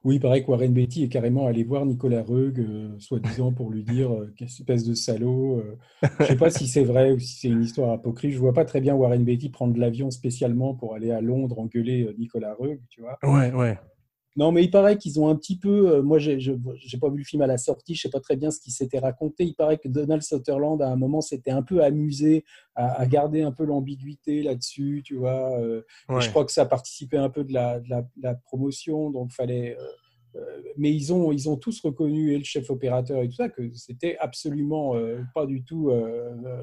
Oui, il que Warren Beatty est carrément allé voir Nicolas Reug, euh, soi-disant pour lui dire euh, quelle espèce de salaud. euh. Je sais pas si c'est vrai ou si c'est une histoire apocryphe. Je vois pas très bien Warren Beatty prendre l'avion spécialement pour aller à Londres engueuler euh, Nicolas Reug, tu vois. Ouais, ouais. Non, mais il paraît qu'ils ont un petit peu. euh, moi, j'ai pas vu le film à la sortie, je sais pas très bien ce qui s'était raconté. Il paraît que Donald Sutherland, à un moment, s'était un peu amusé à, à garder un peu l'ambiguïté là-dessus, tu vois. euh, et je crois que ça participait un peu de la, de la, de la promotion, donc fallait. euh, euh, mais ils ont, ils ont tous reconnu, et le chef opérateur et tout ça, que c'était absolument pas du tout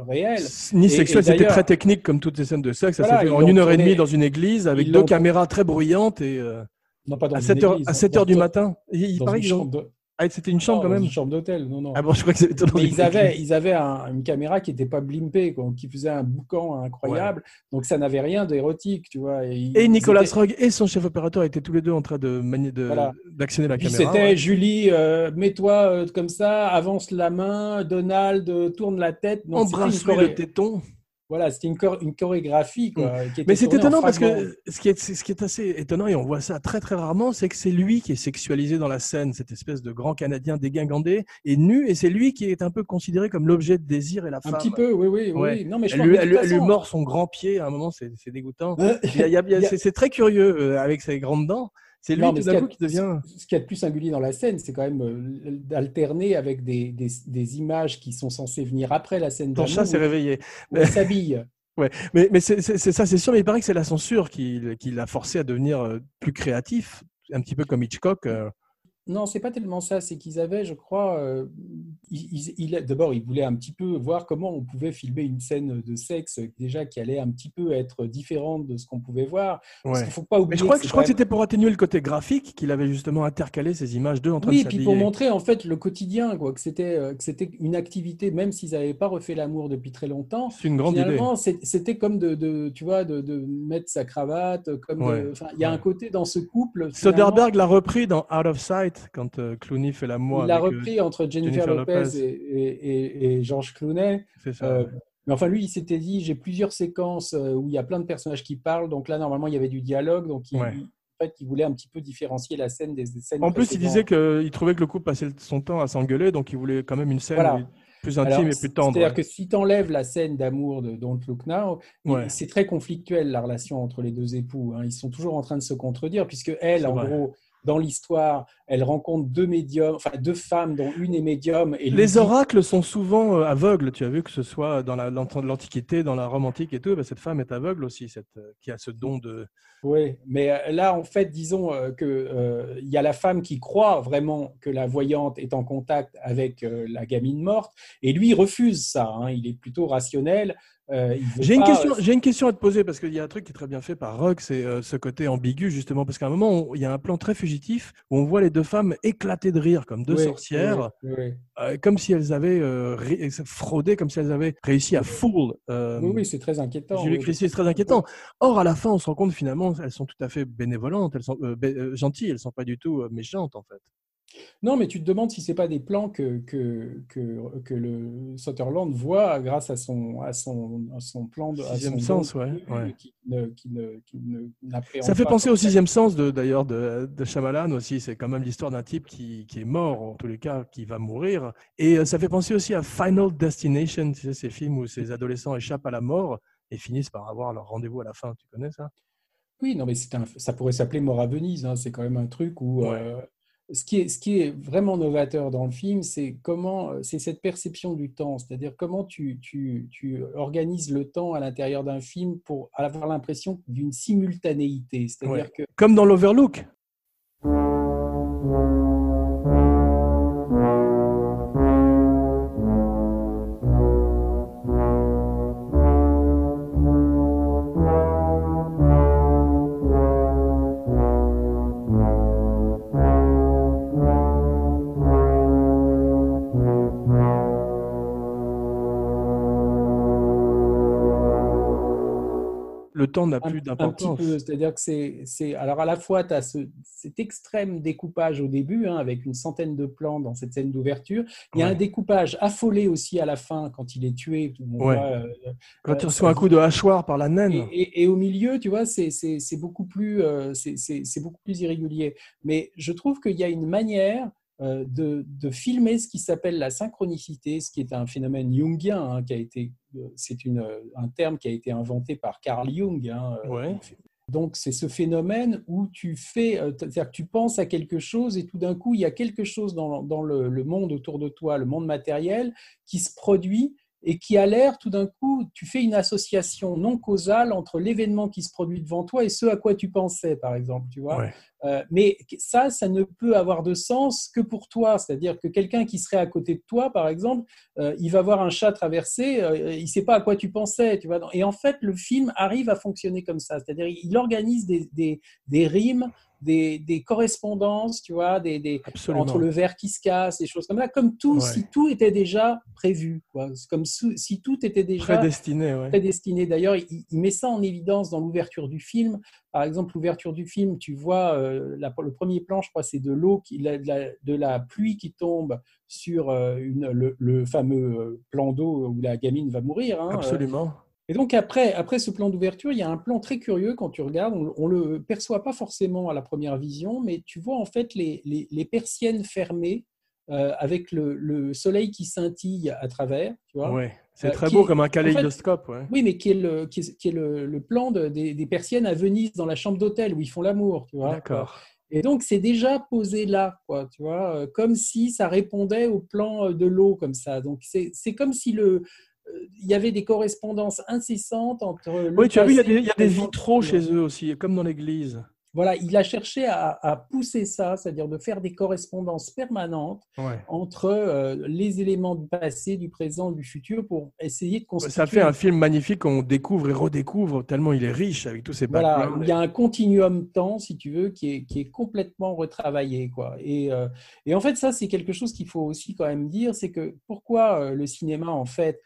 réel. Ni sexuel, c'était très technique comme toutes ces scènes de sexe. Ça s'est fait en une heure et demie dans une église avec deux caméras très bruyantes et Non, pas dans à une 7 heures, église, à hein, 7 heures du matin. Il, paraît chambre de- Ah, c'était une chambre non, quand même. une chambre d'hôtel, non, non. Ah bon, je crois que c'était dans Mais une ils avaient, ils avaient un- une caméra qui n'était pas blimpée, quoi, qui faisait un boucan incroyable. Donc ça n'avait rien d'érotique, tu vois. ils- Et Nicolas étaient- Roeg et son chef opérateur étaient tous les deux en train de manier de Voilà. d'actionner la Puis caméra. c'était ouais. Julie, euh, mets-toi euh, comme ça, avance la main, Donald, euh, tourne la tête. Embrasse-lui le téton. Voilà, c'était une, chor- une chorégraphie. Quoi, qui était Mm. Mais c'est étonnant parce que ce qui, est, ce qui est assez étonnant, et on voit ça très très rarement, c'est que c'est lui qui est sexualisé dans la scène, cette espèce de grand Canadien dégingandé et nu, et c'est lui qui est un peu considéré comme l'objet de désir et la Un femme. petit peu, oui, oui. oui. Non, mais je Elle pense lui, elle lui- elle lui façon- mord son grand pied à un moment, c'est dégoûtant. C'est très curieux euh, avec ses grandes dents. C'est lui Non, tout mais d'un coup qui devient. Ce qu'il y a de plus singulier dans la scène, c'est quand même euh, d'alterner avec des, des, des images qui sont censées venir après la scène Ton chat s'est réveillé. où il s'habille. <laughs> Mais, mais c'est c'est- c'est ça, c'est sûr, mais il paraît que c'est la censure qui, qui l'a forcé à devenir euh, plus créatif, un petit peu comme Hitchcock. euh. Non, c'est pas tellement ça. C'est qu'ils avaient, je crois, euh, ils- ils- ils- d'abord, ils voulaient un petit peu voir comment on pouvait filmer une scène de sexe déjà qui allait un petit peu être différente de ce qu'on pouvait voir. Parce Ouais. qu'il faut pas oublier. Mais je crois, que je c'était pour atténuer le côté graphique qu'il avait justement intercalé ces images d'eux en train Oui, de et puis pour montrer en fait le quotidien, quoi, que c'était euh, que c'était une activité, même s'ils n'avaient pas refait l'amour depuis très longtemps. C'est une grande idée. Finalement, c'était comme de, de- tu vois, de, de mettre sa cravate, comme Ouais, enfin, il y a ouais. un côté dans ce couple. Soderbergh l'a repris dans Out of Sight quand euh, Clooney fait l'amour il l'a euh, repris entre Jennifer, Jennifer Lopez, Lopez. et, et- et- et George Clooney. ça. Euh, ouais. mais enfin, lui, il s'était dit, j'ai plusieurs séquences où il y a plein de personnages qui parlent. Donc là, normalement, il y avait du dialogue. Donc il, Ouais. en fait, il voulait un petit peu différencier la scène des, des scènes En plus, il disait qu'il trouvait que le couple passait son temps à s'engueuler, donc il voulait quand même une scène Voilà. plus intime Alors, et plus tendre. C'est-à-dire ouais. que si tu enlèves la scène d'amour de Don't Look Now, Ouais. c'est très conflictuel la relation entre les deux époux. hein. Ils sont toujours en train de se contredire, puisque elle, en vrai. gros, dans l'histoire, elle rencontre deux médiums, enfin deux femmes dont une est médium. Et Les oracles sont souvent euh, aveugles, tu as vu que ce soit dans la- l'ant- l'Antiquité, dans la Rome antique et tout, ben, cette femme est aveugle aussi, cette, euh, qui a ce don de... Oui, mais euh, là, en fait, disons que euh, il y a la femme qui croit vraiment que la voyante est en contact avec euh, la gamine morte, et lui il refuse ça. hein. Il est plutôt rationnel. Euh, J'ai une, question, j'ai une question à te poser, parce qu'il y a un truc qui est très bien fait par Rock, c'est euh, ce côté ambigu, justement, parce qu'à un moment, il y a un plan très fugitif où on voit les deux femmes éclater de rire comme deux Oui, sorcières, oui, oui. euh, comme si elles avaient fraudé, comme si elles avaient réussi à fool. Oui, oui, c'est très inquiétant. Julie. Christie, c'est très inquiétant. Or, à la fin, on se rend compte finalement, elles sont tout à fait bénévolentes, elles sont gentilles, elles sont pas du tout méchantes en fait. Non, mais tu te demandes si c'est pas des plans que, que, que, que le Sutherland voit grâce à son, à son, à son plan de Sixième sens, ouais, de vue ouais. Qui ne, qui ne, qui ne- n'appréhende Ça fait pas penser au sixième sens de d'ailleurs de, de Shyamalan aussi. C'est quand même l'histoire d'un type qui, qui est mort, en tous les cas, qui va mourir. Et euh, ça fait penser aussi à Final Destination, tu sais, ces films où ces adolescents échappent à la mort et finissent par avoir leur rendez-vous à la fin. Tu connais ça? Oui, non, mais c'est un, ça pourrait s'appeler Mort à Venise. hein. C'est quand même un truc où Ouais. euh, ce, qui est, ce qui est vraiment novateur dans le film, c'est comment, euh, c'est cette perception du temps, c'est-à-dire comment tu, tu, tu organises le temps à l'intérieur d'un film pour avoir l'impression d'une simultanéité. C'est-à-dire Ouais. que Comme dans l'Overlook. Temps n'a plus d'importance. c'est-à-dire que c'est, alors à la fois tu as ce, cet extrême découpage au début, hein, avec une centaine de plans dans cette scène d'ouverture. Il y a Ouais. un découpage affolé aussi à la fin quand il est tué. où on Ouais. voit, euh, Quand tu euh, reçois un coup de hachoir par la naine. et, et- et au milieu, tu vois, c'est, beaucoup plus, euh, c'est, beaucoup plus irrégulier. Mais je trouve qu'il y a une manière de, de filmer ce qui s'appelle la synchronicité, ce qui est un phénomène jungien, hein, qui a été, euh, c'est une, un terme qui a été inventé par Carl Jung. hein, euh, Ouais. donc, c'est ce phénomène où tu fais, euh, c'est-à-dire que tu penses à quelque chose et tout d'un coup, il y a quelque chose dans, dans le, le monde autour de toi, le monde matériel, qui se produit et qui a l'air, tout d'un coup, tu fais une association non causale entre l'événement qui se produit devant toi et ce à quoi tu pensais, par exemple, tu vois. Ouais. Euh, mais ça, ça ne peut avoir de sens que pour toi. C'est-à-dire que quelqu'un qui serait à côté de toi, par exemple, euh, il va voir un chat traverser, euh, il ne sait pas à quoi tu pensais. Tu vois. Et en fait, le film arrive à fonctionner comme ça. C'est-à-dire il organise des, des, des rimes, des, des, correspondances, tu vois, des, entre le verre qui se casse, des choses comme ça, comme tout, Ouais. si tout était déjà prévu, quoi. Comme si tout était déjà Prédestiné, ouais. prédestiné. D'ailleurs, il, il met ça en évidence dans l'ouverture du film. Par exemple, l'ouverture du film, tu vois, la- le premier plan, je crois, c'est de l'eau, de la, de la pluie qui tombe sur euh, une, le, le fameux euh, plan d'eau où la gamine va mourir. hein. Absolument. Et donc après, après ce plan d'ouverture, il y a un plan très curieux quand tu regardes. On ne le perçoit pas forcément à la première vision, mais tu vois en fait les, les, les persiennes fermées euh, avec le, le, soleil qui scintille à travers. Tu vois, Ouais, c'est Euh, très beau est- comme un en fait- kaléidoscope. ouais. Oui, mais qui est le, qui est, qui est le, le plan de- des, des persiennes à Venise dans la chambre d'hôtel où ils font l'amour. D'accord. Et donc, c'est déjà posé là, quoi, tu vois, euh, comme si ça répondait au plan de l'eau, comme ça. Donc, c'est comme si le, il y avait des correspondances incessantes entre. le Oui, tu as vu, il y a des, y a vitraux chez eux aussi, comme dans l'église. Voilà, il a cherché à, à pousser ça, c'est-à-dire de faire des correspondances permanentes Ouais. entre euh, les éléments du passé, du présent, du futur, pour essayer de constituer. Ça fait un film magnifique qu'on découvre et redécouvre tellement il est riche avec tous ses Voilà, il y a un continuum temps, si tu veux, qui est, qui est complètement retravaillé. Quoi. Et, euh, et en fait, ça, c'est quelque chose qu'il faut aussi quand même dire, c'est que pourquoi euh, le cinéma, en fait,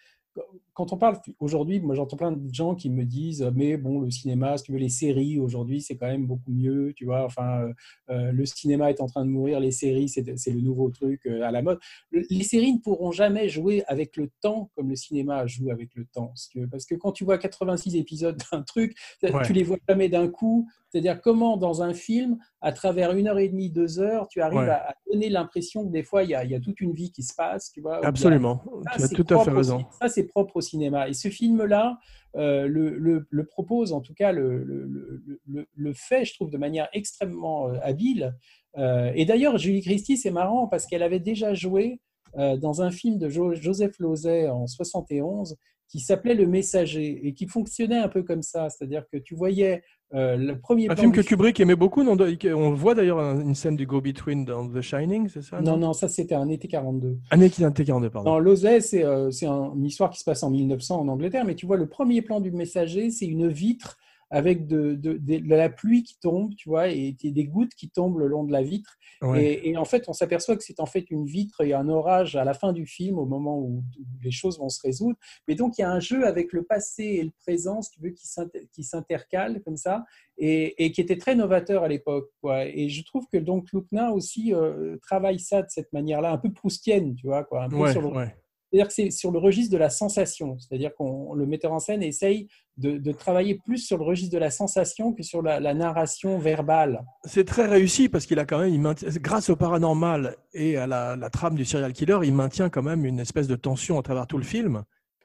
quand on parle aujourd'hui, moi j'entends plein de gens qui me disent, mais bon, le cinéma, si tu veux, les séries aujourd'hui, c'est quand même beaucoup mieux, tu vois, enfin, euh, euh, le cinéma est en train de mourir, les séries, c'est le nouveau truc euh, à la mode. Le- Les séries ne pourront jamais jouer avec le temps comme le cinéma joue avec le temps, si tu veux, parce que quand tu vois 86 épisodes <laughs> d'un truc, Ouais. tu les vois jamais d'un coup. C'est-à-dire comment dans un film, à travers une heure et demie, deux heures, tu arrives Ouais. à, à donner l'impression que des fois, il y, a, il y a toute une vie qui se passe. Tu vois, a- Absolument, ça, tu as tout à fait raison. Ça, c'est propre au cinéma. Et ce film-là euh, le, propose, en tout cas, le, fait, je trouve, de manière extrêmement euh, habile. Euh, et d'ailleurs, Julie Christie, c'est marrant parce qu'elle avait déjà joué dans un film de Jo- Joseph Losey en 71 qui s'appelait Le Messager et qui fonctionnait un peu comme ça. C'est-à-dire que tu voyais euh, le premier Un plan film que Kubrick aimait beaucoup, non on voit d'ailleurs un- une scène du Go-Between dans The Shining, c'est ça Non, non, ça c'était un été 42. Année qui était 42, pardon. Dans c'est euh, un- une histoire qui se passe en 1900 en Angleterre, mais tu vois, le premier plan du messager, c'est une vitre avec de, de- de- de la pluie qui tombe, tu vois, et des gouttes qui tombent le long de la vitre. Ouais. Et, et en fait, on s'aperçoit que c'est en fait une vitre et un orage à la fin du film, au moment où, où les choses vont se résoudre. Mais donc, il y a un jeu avec le passé et le présent, si tu veux, qui s'inter- qui s'intercalent comme ça, et, et qui était très novateur à l'époque. Et je trouve que donc Loupna aussi euh, travaille ça de cette manière-là, un peu proustienne, tu vois, quoi, un peu Ouais, sur le ouais. c'est-à-dire que c'est sur le registre de la sensation. C'est-à-dire qu'on le metteur en scène essaye de, de travailler plus sur le registre de la sensation que sur la, la narration verbale. C'est très réussi parce qu'il a quand même, il maintient- grâce au paranormal et à la, la trame du serial killer, il maintient quand même une espèce de tension à travers tout le film.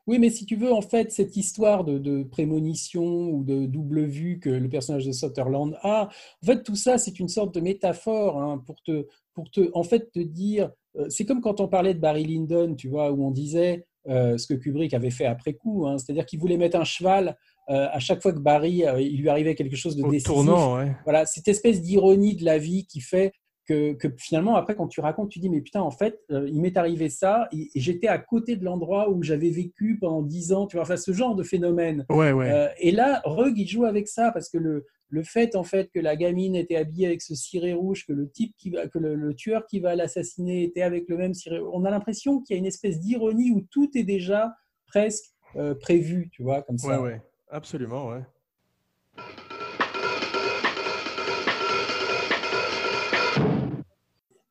Oui, mais si tu veux, en fait, cette histoire de, de prémonition ou de double vue que le personnage de Sutherland a, en fait, tout ça, c'est une sorte de métaphore hein, pour te, pour te, en fait, te dire. euh, C'est comme quand on parlait de Barry Lyndon, tu vois, où on disait euh, ce que Kubrick avait fait après coup, hein, c'est-à-dire qu'il voulait mettre un cheval euh, à chaque fois que Barry, euh, il lui arrivait quelque chose de Au décisif. tournant, ouais. Voilà, cette espèce d'ironie de la vie qui fait que, que finalement, après, quand tu racontes, tu dis, mais putain, en fait, euh, il m'est arrivé ça et, et j'étais à côté de l'endroit où j'avais vécu pendant dix ans, tu vois, enfin, ce genre de phénomène. Ouais, ouais. Euh, et là, Rugg, il joue avec ça parce que le, le fait, en fait, que la gamine était habillée avec ce ciré rouge, que le type qui va, que le, le tueur qui va l'assassiner était avec le même ciré on a l'impression qu'il y a une espèce d'ironie où tout est déjà presque euh, prévu, tu vois, comme Ouais, ça. ouais. Absolument, ouais.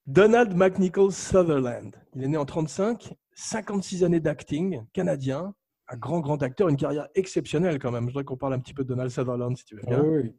Donald McNichol Sutherland. Il est né en 35, 56 années d'acting, canadien, un grand, grand acteur, une carrière exceptionnelle quand même. Je voudrais qu'on parle un petit peu de Donald Sutherland, si tu veux bien. oui, oui.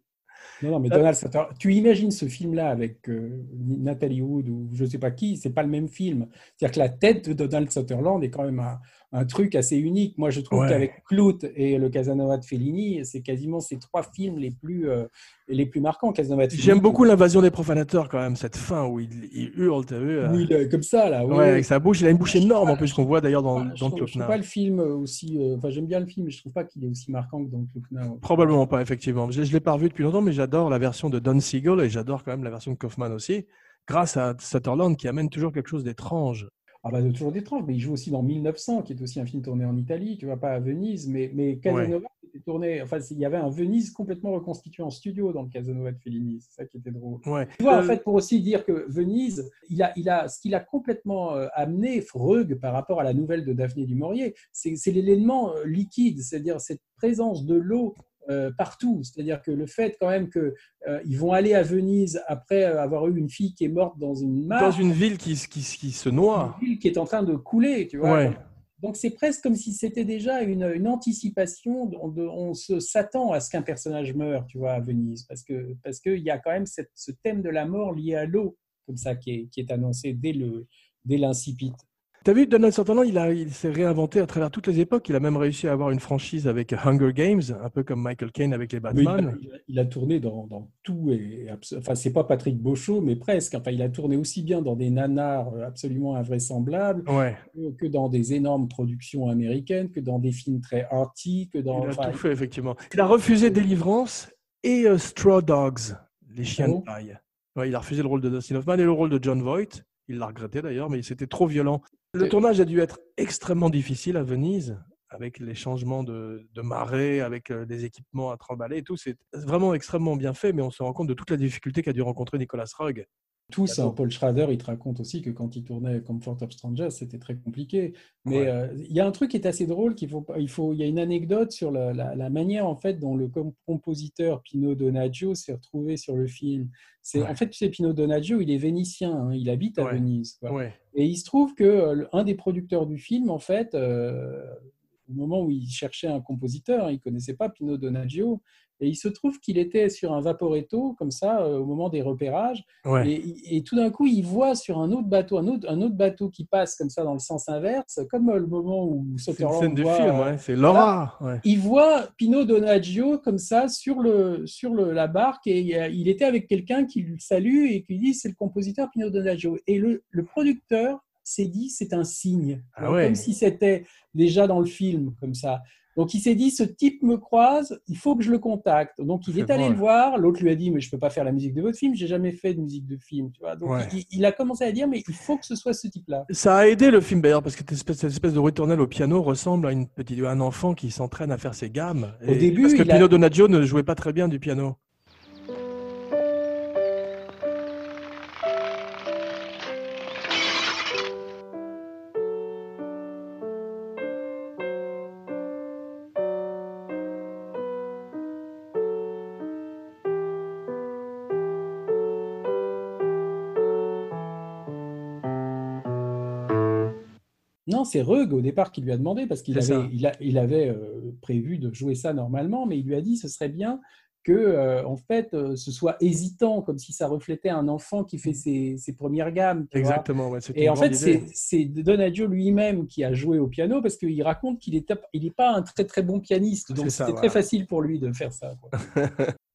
Non, non, mais Euh, Donald Sutherland, tu imagines ce film-là avec euh, Nathalie Wood ou je ne sais pas qui, c'est pas le même film. C'est-à-dire que la tête de Donald Sutherland est quand même un, un truc assez unique. Moi, je trouve Ouais. qu'avec Clout et le Casanova de Fellini, c'est quasiment ces trois films les plus, euh, les plus marquants. Casanova de Fellini, J'aime beaucoup l'invasion des profanateurs quand même, cette fin où il, il hurle, t'as vu euh, Oui, comme ça, là. oui, Ouais, oui. avec sa bouche, il a une bouche énorme en plus qu'on voit d'ailleurs dans, Ah, dans je, trouve, je trouve pas le film aussi. euh, Enfin, j'aime bien le film, mais je trouve pas qu'il est aussi marquant que dans Clockna. Probablement pas, effectivement. Je ne l'ai pas revu depuis longtemps, mais j'adore la version de Don Siegel et j'adore quand même la version de Kaufman aussi, grâce à Sutherland qui amène toujours quelque chose d'étrange. Ah bah, toujours d'étrange, mais il joue aussi dans 1900, qui est aussi un film tourné en Italie, tu vois, pas à Venise, mais, mais Casanova était tourné, enfin, il y avait un Venise complètement reconstitué en studio dans le Casanova de Fellini, c'est ça qui était drôle. Ouais. Tu vois, en Euh, fait, pour aussi dire que Venise, il a, il a, ce qu'il a complètement euh, amené, Freud, par rapport à la nouvelle de Daphné du Maurier, c'est c'est l'élément euh, liquide, c'est-à-dire cette présence de l'eau euh, partout. C'est-à-dire que le fait quand même qu'ils vont aller à Venise après euh, avoir eu une fille qui est morte dans une mare, dans une ville qui, qui, qui se noie. une ville qui est en train de couler, tu vois. Ouais. Donc c'est presque comme si c'était déjà une, une anticipation. On, se s'attend à ce qu'un personnage meure, tu vois, à Venise, parce que parce qu'il y a quand même cette- ce thème de la mort lié à l'eau, comme ça, qui est, qui est annoncé dès le dès l'incipit. T'as vu, Donald Sutherland, il, a- il s'est réinventé à travers toutes les époques. Il a même réussi à avoir une franchise avec Hunger Games, un peu comme Michael Caine avec les Batman. il a- il a tourné dans, dans tout et enfin c'est pas Patrick Beauchot, mais presque. Enfin, il a tourné aussi bien dans des nanars euh, absolument invraisemblables Ouais, que, dans des énormes productions américaines, que dans des films très arty, que dans. il a enfin, tout fait, effectivement. Il a refusé Délivrance et euh, Straw Dogs, les chiens Ah de paille. Ouais, il a refusé le rôle de Dustin Hoffman et le rôle de John Voight. Il l'a regretté d'ailleurs, mais c'était trop violent. Le tournage a dû être extrêmement difficile à Venise, avec les changements de, de marée, avec euh, des équipements à trimballer et tout. C'est vraiment extrêmement bien fait, mais on se rend compte de toute la difficulté qu'a dû rencontrer Nicolas Roeg. Tous, hein. Paul Schrader, il te raconte aussi que quand il tournait Comfort of Strangers, c'était très compliqué. Mais Ouais. euh, il y a un truc qui est assez drôle qu'il faut, il faut, y a une anecdote sur la, la- la manière en fait dont le com- compositeur Pino Donaggio s'est retrouvé sur le film. C'est Ouais. en fait, tu sais, Pino Donaggio, il est vénitien, hein, il habite à Ouais. Venise. quoi. Et il se trouve que euh, un des producteurs du film, en fait, euh, au moment où il cherchait un compositeur, il connaissait pas Pino Donaggio, et il se trouve qu'il était sur un vaporetto comme ça euh, au moment des repérages. Ouais. Et, et tout d'un coup, il voit sur un autre bateau, un autre, un autre bateau qui passe comme ça dans le sens inverse, comme euh, le moment où C'est une Sutherland scène du voit, film, euh, ouais. c'est Laura. ouais. il voit Pino Donaggio comme ça sur, le, sur le, la barque et il, était avec quelqu'un qui le salue et qui lui dit c'est le compositeur Pino Donaggio. Et le, le producteur s'est dit c'est un signe, Ah ouais. comme si c'était déjà dans le film comme ça. Donc il s'est dit ce type me croise, il faut que je le contacte. Donc il est allé le voir, l'autre lui a dit mais je peux pas faire la musique de votre film, j'ai jamais fait de musique de film, tu vois. Donc Ouais. il, il a commencé à dire mais il faut que ce soit ce type-là. Ça a aidé le film d'ailleurs parce que cette espèce, cette espèce de ritournelle au piano ressemble à une petite, un enfant qui s'entraîne à faire ses gammes. Au début, parce que il a- Pino Donaggio ne jouait pas très bien du piano. C'est Reug au départ qui lui a demandé parce qu'il avait, ça. il a- il avait euh, prévu de jouer ça normalement, mais il lui a dit ce serait bien que euh, en fait euh, ce soit hésitant, comme si ça reflétait un enfant qui fait ses, ses premières gammes. Exactement. ouais, Et en fait, c'est Donaggio lui-même qui a joué au piano parce qu'il raconte qu'il n'est il est pas un très très bon pianiste, donc c'était très facile pour lui de faire ça. quoi. <laughs>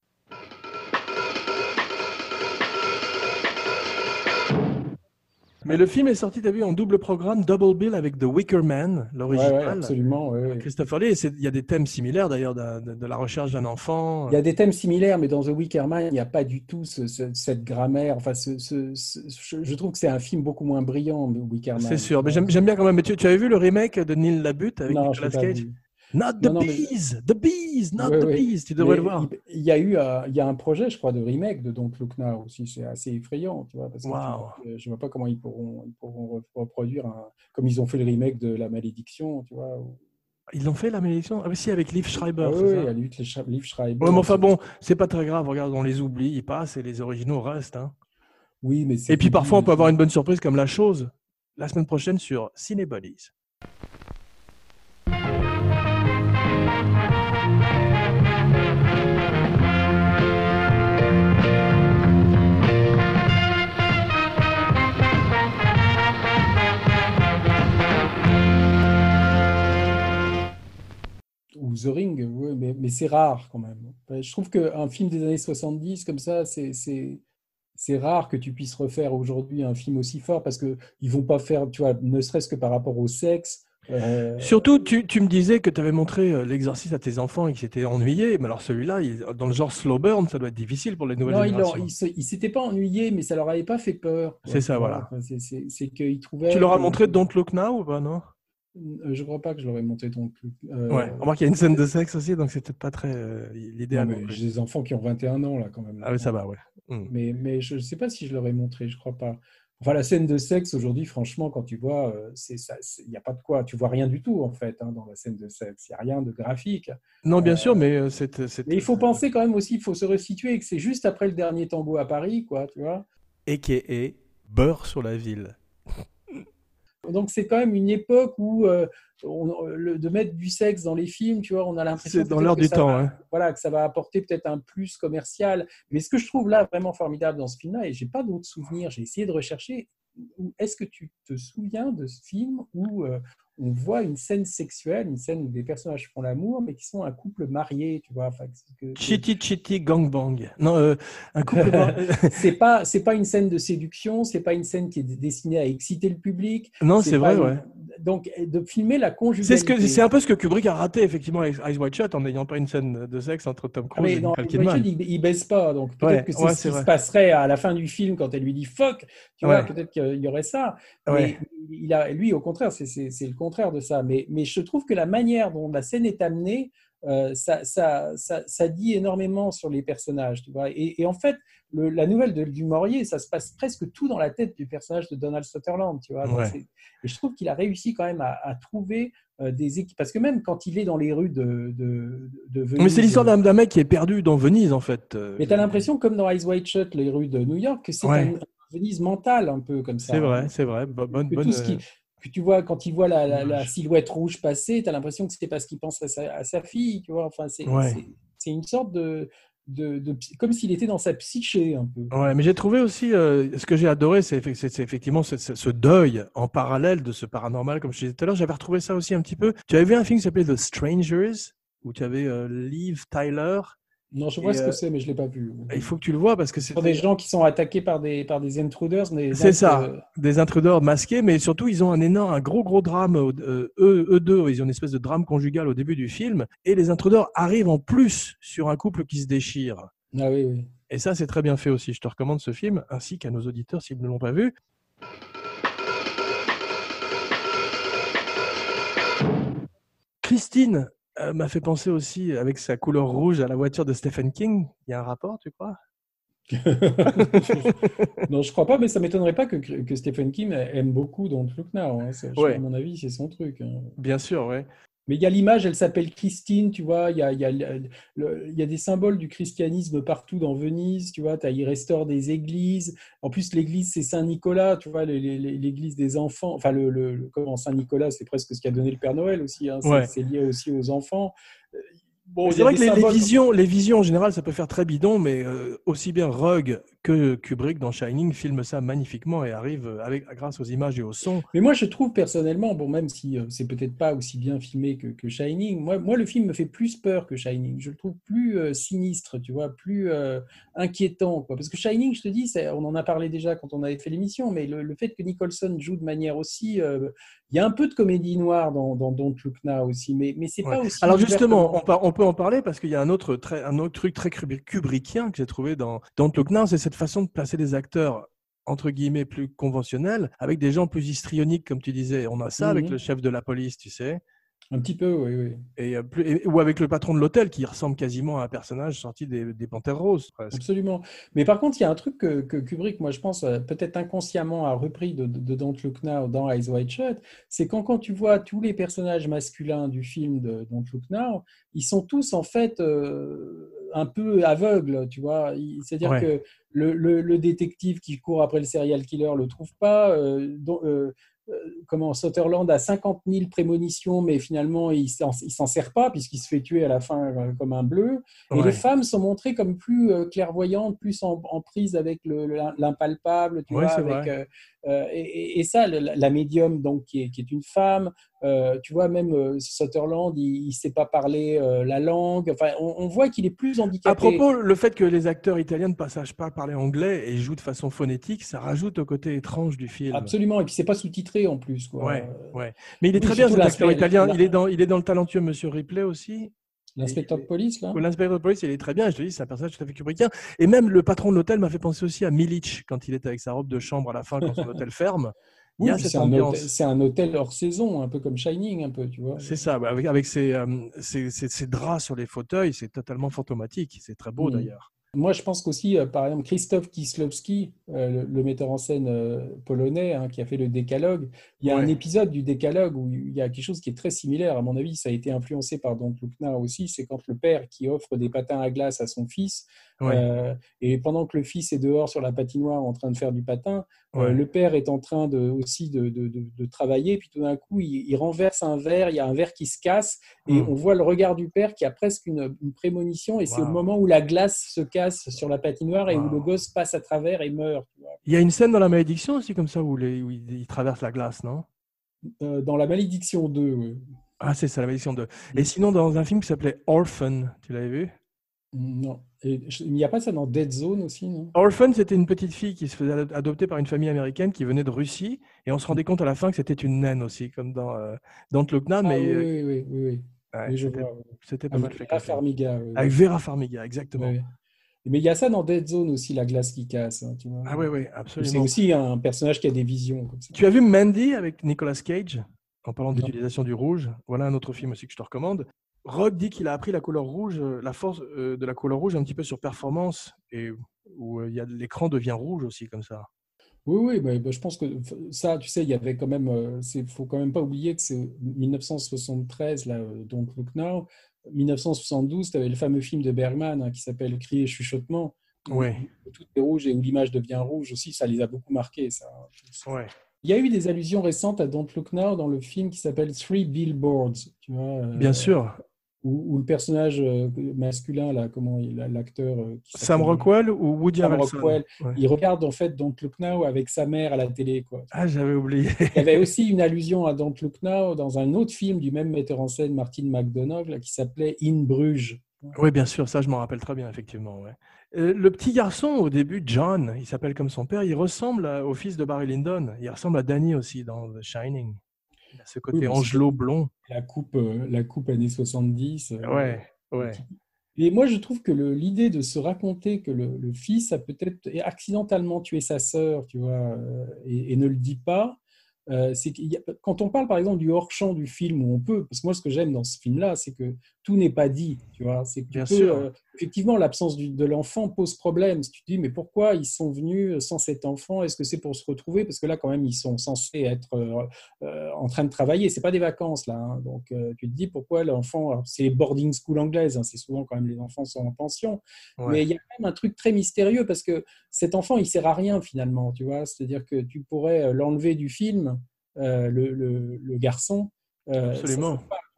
Mais le film est sorti, tu as vu, en double programme, Double Bill avec The Wicker Man, l'original. ouais, absolument. ouais. Christopher Lee, il y a des thèmes similaires d'ailleurs de, la recherche d'un enfant. Il y a des thèmes similaires, mais dans The Wicker Man, il n'y a pas du tout ce- ce- cette grammaire. Enfin, ce- je, trouve que c'est un film beaucoup moins brillant, The Wicker Man. C'est sûr, mais j'aime bien quand même. Mais tu, tu avais vu le remake de Neil Labute avec Non, Nicolas Cage? Not the Non, non, mais- bees, the bees, not the bees. Tu devrais Mais le voir. Il, y a eu euh, il y a un projet, je crois, de remake de Don't Look Now aussi. C'est assez effrayant, tu vois, parce que Wow. vois que je vois pas comment ils pourront, ils pourront re- reproduire un, comme ils ont fait le remake de La Malédiction, tu vois. ou- Ils l'ont fait la malédiction? Ah oui, si, avec Liv Schreiber. Ah oui, ça Liv Schreiber. Ouais, mais enfin bon, c'est pas très grave. Regarde, on les oublie, ils passent et les originaux restent. hein. Oui, mais Et puis parfois, on peut avoir une bonne surprise comme La Chose la semaine prochaine sur Cinebodies. Ou The Ring, ouais, mais, mais c'est rare quand même. Je trouve qu'un film des années 70 comme ça, c'est rare que tu puisses refaire aujourd'hui un film aussi fort parce qu'ils ne vont pas faire, tu vois, ne serait-ce que par rapport au sexe. euh, Surtout, tu, tu me disais que tu avais montré euh, l'exercice à tes enfants et qu'ils s'étaient ennuyés. Mais alors celui-là, il- dans le genre slow burn, ça doit être difficile pour les nouvelles non, ils générations. ne se- ils s'étaient pas ennuyés, mais ça leur avait pas fait peur. C'est ça, voilà. C'est- qu'ils trouvaient. Tu leur as montré Don't Look Now ou pas, non? Je crois pas que je leur ai montré ton truc. Euh, Ouais. Remarque, il y a une scène de sexe aussi, donc c'est peut-être pas très euh, l'idéal. J'ai des enfants qui ont 21 ans là quand même. Ah oui, ça va, ouais. Hmm. Mais, mais je ne sais pas si je leur ai montré, je crois pas. Enfin, la scène de sexe aujourd'hui, franchement, quand tu vois, euh, c'est ça, il n'y a pas de quoi. Tu vois rien du tout en fait hein, dans la scène de sexe. Il n'y a rien de graphique. Non, bien Euh, sûr, mais euh, c'est. Mais il faut penser quand même aussi, il faut se resituer que c'est juste après le dernier tango à Paris, quoi, tu vois. A.K.A. beurre sur la ville. Donc c'est quand même une époque où euh, on- le- de mettre du sexe dans les films, tu vois, on a l'impression C'est dans l'heure que du ça temps. va- hein. voilà, que ça va apporter peut-être un plus commercial. Mais ce que je trouve là vraiment formidable dans ce film-là, et j'ai pas d'autres souvenirs, j'ai essayé de rechercher, est-ce que tu te souviens de ce film où euh, on voit une scène sexuelle, une scène où des personnages font l'amour, mais qui sont un couple marié, tu vois enfin, que- <laughs> Chitty Chitty Gangbang. Non, euh, un couple. <laughs> c'est pas c'est pas une scène de séduction, c'est pas une scène qui est destinée à exciter le public. non, c'est vrai, une- ouais. Donc de filmer la C'est conjugalité. ce que c'est un peu ce que Kubrick a raté effectivement avec Eyes Wide Shut en n'ayant pas une scène de sexe entre Tom Ah, Cruise mais et dans Nicole Kidman. Il, il baisse pas, donc peut-être Ouais, que c'est ouais, ce qui vrai. se passerait à la fin du film quand elle lui dit fuck, tu vois, peut-être qu'il y aurait ça. Mais il a, lui, au contraire, c'est le contraire de ça. Mais, mais je trouve que la manière dont la scène est amenée, euh, ça, ça, ça, ça dit énormément sur les personnages, tu vois. Et, et en fait, le- la nouvelle de, du Maurier, ça se passe presque tout dans la tête du personnage de Donald Sutherland, tu vois. Ouais. Et je trouve qu'il a réussi quand même à, à trouver euh, des équipes. Parce que même quand il est dans les rues de, de, de Venise, Mais c'est l'histoire d'un d'un mec qui est perdu dans Venise en fait. euh, mais tu as l'impression, comme dans Eyes Wide Shut, les rues de New York, que c'est Ouais. un, Venise mental un peu comme ça. C'est vrai, c'est vrai. Bo- Bonne, bonne, tout ce qui, que tu vois, quand il voit la, la- la image. silhouette rouge passer, tu as l'impression que c'était parce qu'il pense à sa, à sa fille, tu vois. Enfin, c'est Ouais. c'est- c'est une sorte de, de, comme s'il était dans sa psyché un peu. Ouais, mais j'ai trouvé aussi, euh, ce que j'ai adoré, c'est effe- c'est- c'est effectivement ce, ce- ce deuil en parallèle de ce paranormal, comme je disais tout à l'heure. J'avais retrouvé ça aussi un petit peu. Tu avais vu un film qui s'appelait The Strangers, où tu avais euh, Liv Tyler. Non, je vois Et, ce euh, que c'est, mais je l'ai pas vu. Il faut que tu le vois parce que c'est des gens qui sont attaqués par des, par des intruders. C'est ça. euh, des intruders masqués, mais surtout ils ont un énorme, un gros gros drame. euh, eux, eux deux, ils ont une espèce de drame conjugal au début du film, et les intruders arrivent en plus sur un couple qui se déchire. Ah oui, oui. Et ça, c'est très bien fait aussi. Je te recommande ce film, ainsi qu'à nos auditeurs s'ils ne l'ont pas vu. Christine euh, m'a fait penser aussi, avec sa couleur rouge, à la voiture de Stephen King. Il y a un rapport, tu crois? <laughs> Non, je crois pas, mais ça m'étonnerait pas que, que Stephen King aime beaucoup Don't Look Now. hein. Ouais. À mon avis, c'est son truc. hein. Bien sûr, ouais. Mais il y a l'image, elle s'appelle Christine, tu vois. Il y a, il y, a, le- le- il y a des symboles du christianisme partout dans Venise, tu vois. As, il restaure des églises. En plus, l'église, c'est Saint-Nicolas, tu vois, l'église des enfants. Enfin, le, le- le- comment Saint-Nicolas, c'est presque ce qu'a donné le Père Noël aussi. hein. C'est Ouais. c'est lié aussi aux enfants. Euh, Bon, C'est a vrai que les, les visions, les visions en général, ça peut faire très bidon, mais euh, aussi bien Rugg que Kubrick dans Shining filment ça magnifiquement et arrivent euh, avec, grâce aux images et au son. Mais moi, je trouve personnellement, bon, même si euh, c'est peut-être pas aussi bien filmé que, que Shining, moi, moi, le film me fait plus peur que Shining. Je le trouve plus euh, sinistre, tu vois, plus euh, inquiétant, quoi. Parce que Shining, je te dis, on en a parlé déjà quand on avait fait l'émission, mais le, le fait que Nicholson joue de manière aussi, euh, il y a un peu de comédie noire dans, dans Don't Look Now aussi, mais, mais c'est Ouais. pas aussi. Alors justement, on, on peut en parler parce qu'il y a un autre, très, un autre truc très Kubri- kubrickien que j'ai trouvé dans Don't Look Now, c'est cette façon de placer des acteurs entre guillemets plus conventionnels avec des gens plus histrioniques comme tu disais. On a ça avec Mhm. le chef de la police, tu sais, un petit peu, oui, oui. et, euh, plus- et- ou avec le patron de l'hôtel qui ressemble quasiment à un personnage sorti des, des Panthères Roses presque. Absolument. Mais par contre, il y a un truc que, que Kubrick, moi je pense, euh, peut-être inconsciemment a repris de, de- de Don't Look Now dans Eyes Wide Shut, c'est quand, quand tu vois tous les personnages masculins du film de Don't Look Now, ils sont tous en fait euh, un peu aveugles, tu vois. C'est-à-dire Ouais. que le, le- le détective qui court après le serial killer le trouve pas. euh, euh, euh, comment Sutherland a 50 000 prémonitions, mais finalement il s'en sert pas puisqu'il se fait tuer à la fin comme un bleu. Et les femmes sont montrées comme plus clairvoyantes, plus en, en prise avec le- le- l'impalpable, tu Ouais, vois, avec, euh, et, et- ça, la, la médium donc qui est, qui est une femme, euh, tu vois, même euh, Sutherland, il ne sait pas parler euh, la langue. Enfin, on, on voit qu'il est plus handicapé. À propos, le fait que les acteurs italiens ne sachent pas parler anglais et jouent de façon phonétique, ça rajoute au côté étrange du film. Absolument, et puis c'est pas sous-titré en plus. Quoi. Ouais, Euh, ouais. Mais il est oui, très bien cet acteur italien. Il est dans, il est dans le talentueux Monsieur Ripley aussi. L'inspecteur de police, là? L'inspecteur de police, il est très bien. Je te dis, c'est un personnage tout à fait kubrickien. Et même le patron de l'hôtel m'a fait penser aussi à Milic quand il est avec sa robe de chambre à la fin quand son <laughs> hôtel ferme. Oui, c'est un, hôtel- c'est un hôtel hors saison, un peu comme Shining, un peu, tu vois. C'est ça, ouais, avec, avec ses, euh, ses- ses- ses draps sur les fauteuils, c'est totalement fantomatique. C'est très beau Mm. d'ailleurs. Moi, je pense qu'aussi, euh, par exemple, Krzysztof Kieslowski, euh, le, le metteur en scène euh, polonais hein, qui a fait le Décalogue, il y a un épisode du Décalogue où il y a quelque chose qui est très similaire. À mon avis, ça a été influencé par Don't Look Now aussi. C'est quand le père qui offre des patins à glace à son fils Ouais. Euh, et pendant que le fils est dehors sur la patinoire en train de faire du patin, euh, le père est en train de, aussi de, de- de- travailler. Puis tout d'un coup, il, il renverse un verre, il y a un verre qui se casse, et Mm. on voit le regard du père qui a presque une, une prémonition. Et c'est au moment où la glace se casse sur la patinoire et où le gosse passe à travers et meurt. Il y a une scène dans La Malédiction aussi comme ça où, les, où il, il traverse la glace, non? Euh, dans La Malédiction 2, oui. Ah, c'est ça, La Malédiction 2. Et sinon, dans un film qui s'appelait Orphan, tu l'avais vu? Non. Et je- il n'y a pas ça dans Dead Zone aussi, non? Orphan, c'était une petite fille qui se faisait ado- adopter par une famille américaine qui venait de Russie. Et on se rendait compte à la fin que c'était une naine aussi, comme dans euh. Ah Mais oui, euh, oui, oui, oui, ouais, c'était- vois. oui. c'était pas mal Avec fait. Vera. Farmiga. oui. Avec Vera Farmiga, exactement. Mais il y a ça dans Dead Zone aussi, la glace qui casse. hein, tu vois. Ah oui, oui, C'est absolument. aussi un personnage qui a des visions. Comme ça. Tu as vu Mandy avec Nicolas Cage en parlant d'utilisation du rouge? Voilà un autre film aussi que je te recommande. Rock dit qu'il a appris la couleur rouge, euh, la force euh, de la couleur rouge un petit peu sur performance et où euh, il y a l'écran devient rouge aussi comme ça. Oui, oui, bah, bah, je pense que ça, tu sais, il y avait quand même. Il faut quand même pas oublier que c'est 1973, là, euh, Don't Look Now. 1972, tu avais le fameux film de Bergman hein, qui s'appelle Cri et chuchotement. Ouais. Tout est rouge et où l'image devient rouge aussi. Ça les a beaucoup marqués, ça. Ouais. Il y a eu des allusions récentes à Don't Look Now dans le film qui s'appelle Three Billboards, tu vois. euh, Bien sûr. Où le personnage euh, masculin, là, comment l'acteur. euh, Sam s'appelle- Rockwell ou Woody Sam Harrelson? Rockwell. Ouais. Il regarde en fait Don't Look Now avec sa mère à la télé, quoi. Ah, j'avais oublié. Il y avait aussi une allusion à Don't Look Now dans un autre film du même metteur en scène, Martin McDonagh, là, qui s'appelait In Bruges. Oui, bien sûr, ça je m'en rappelle très bien, effectivement. ouais. Euh, le petit garçon, au début, John, il s'appelle comme son père, il ressemble à- au fils de Barry Lyndon. Il ressemble à Danny aussi dans The Shining. Ce côté Angelo blond. La coupe, euh, la coupe années 70. euh, Ouais, ouais. Et moi, je trouve que l'idée de se raconter que le, le fils a peut-être accidentellement tué sa sœur, tu vois, euh, et, et ne le dit pas, euh, a- quand on parle par exemple du hors-champ du film où on peut, parce que moi ce que j'aime dans ce film-là, c'est que tout n'est pas dit, tu vois, c'est euh, effectivement l'absence de l'enfant pose problème. Si tu te dis mais pourquoi ils sont venus sans cet enfant? Est-ce que c'est pour se retrouver? Parce que là quand même ils sont censés être euh, euh, en train de travailler, c'est pas des vacances là, hein. donc tu te dis pourquoi l'enfant, c'est les boarding school anglaises, hein, c'est souvent quand même les enfants sont en pension, Ouais. mais il y a quand même un truc très mystérieux parce que cet enfant, il sert à rien finalement, tu vois. C'est-à-dire que tu pourrais l'enlever du film, le, le- le garçon. ça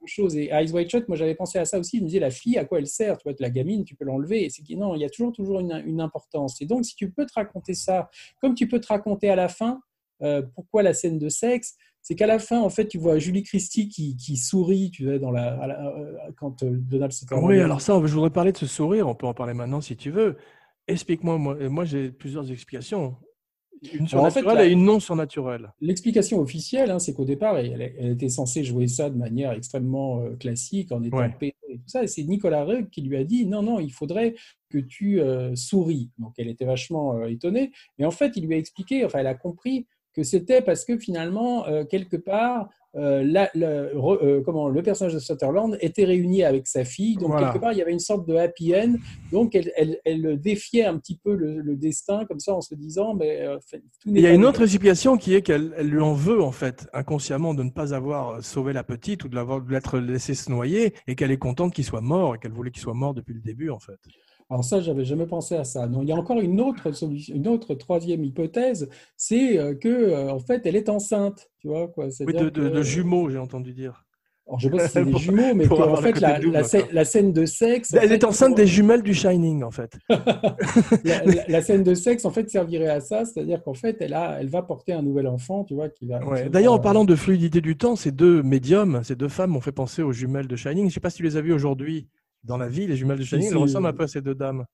Sert pas à. Et Eyes Wide Shut, moi j'avais pensé à ça aussi. Je me disais, la fille, à quoi elle sert? Tu vois, la gamine, tu peux l'enlever. Et c'est non, il y a toujours, toujours une, importance. Et donc, si tu peux te raconter ça, comme tu peux te raconter à la fin, euh, pourquoi la scène de sexe c'est qu'à la fin, en fait, tu vois Julie Christie qui, sourit, tu vois, dans la, euh, quand euh, Donald Sutherland. Oui, alors ça, je voudrais parler de ce sourire. On peut en parler maintenant si tu veux. Explique-moi. Moi, moi j'ai plusieurs explications. Une Alors, en fait, surnaturelle la- et une non surnaturelle. L'explication officielle, hein, c'est qu'au départ, elle, elle était censée jouer ça de manière extrêmement euh, classique, en étant Ouais. et tout ça. Et c'est Nicolas Rugg qui lui a dit non, non, il faudrait que tu euh, souris. Donc elle était vachement euh, étonnée. Et en fait, il lui a expliqué, enfin, elle a compris que c'était parce que finalement, euh, quelque part, euh, la- la- re- euh, comment, le personnage de Sutherland était réuni avec sa fille. Donc, Voilà. quelque part, il y avait une sorte de happy end. Donc, elle, elle- elle défiait un petit peu le, le destin, comme ça, en se disant mais, euh, tout Il y a une autre explication qui est qu'elle elle lui en veut, en fait, inconsciemment, de ne pas avoir sauvé la petite ou de l'avoir- de l'être laissé se noyer et qu'elle est contente qu'il soit mort et qu'elle voulait qu'il soit mort depuis le début, en fait. Alors ça, j'avais jamais pensé à ça. Non, il y a encore une autre solution, une autre troisième hypothèse, c'est euh, que euh, en fait, elle est enceinte, tu vois quoi. Oui, C'est-à-dire de, de- que- de jumeaux, j'ai entendu dire. Alors, je sais pas si c'est <laughs> des jumeaux, mais le fait, la, double, la scè- quoi. la scène de sexe. en Elle fait, est enceinte pour- des jumelles du Shining, en fait. <laughs> <laughs> la, scène de sexe, en fait, servirait à ça, c'est-à-dire qu'en fait, elle a, elle va porter un nouvel enfant, tu vois. Ouais. D'ailleurs, en parlant de fluidité du temps, ces deux médiums, ces deux femmes m'ont fait penser aux jumelles de Shining. Je ne sais pas si tu les as vues aujourd'hui dans la vie, les jumelles de Shining. Elles ressemblent un peu à ces deux dames.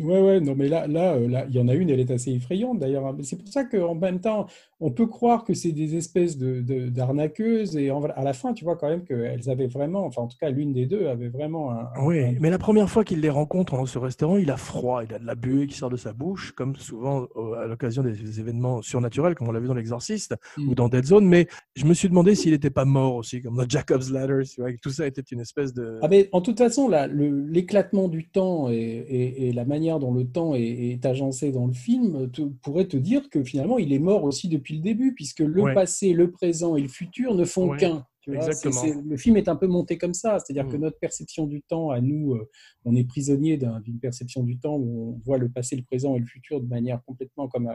Ouais, ouais, non, mais là, là, euh, là, il y en a une, elle est assez effrayante d'ailleurs. hein. C'est pour ça qu'en même temps, on peut croire que c'est des espèces de, d'arnaqueuses et en- à la fin, tu vois quand même qu'elles avaient vraiment, enfin en tout cas l'une des deux avait vraiment un. un- Oui, un- mais la première fois qu'il les rencontre dans ce restaurant, il a froid, il a de la buée qui sort de sa bouche, comme souvent à l'occasion des événements surnaturels, comme on l'a vu dans L'Exorciste Mm. ou dans Dead Zone. Mais je me suis demandé s'il n'était pas mort aussi, comme dans Jacob's Ladder. tu vois, tout ça était une espèce de. Ah, mais en toute façon, là, l'éclatement du temps et, et- et la manière dont le temps est, est agencé dans le film te- pourrait te dire que finalement, il est mort aussi depuis le début, puisque le Ouais. passé, le présent et le futur ne font Ouais. qu'un. Tu le film est un peu monté comme ça, c'est-à-dire que Mm. notre perception du temps, à nous, euh, on est prisonnier d'un- d'une perception du temps où on voit le passé, le présent et le futur de manière complètement comme euh,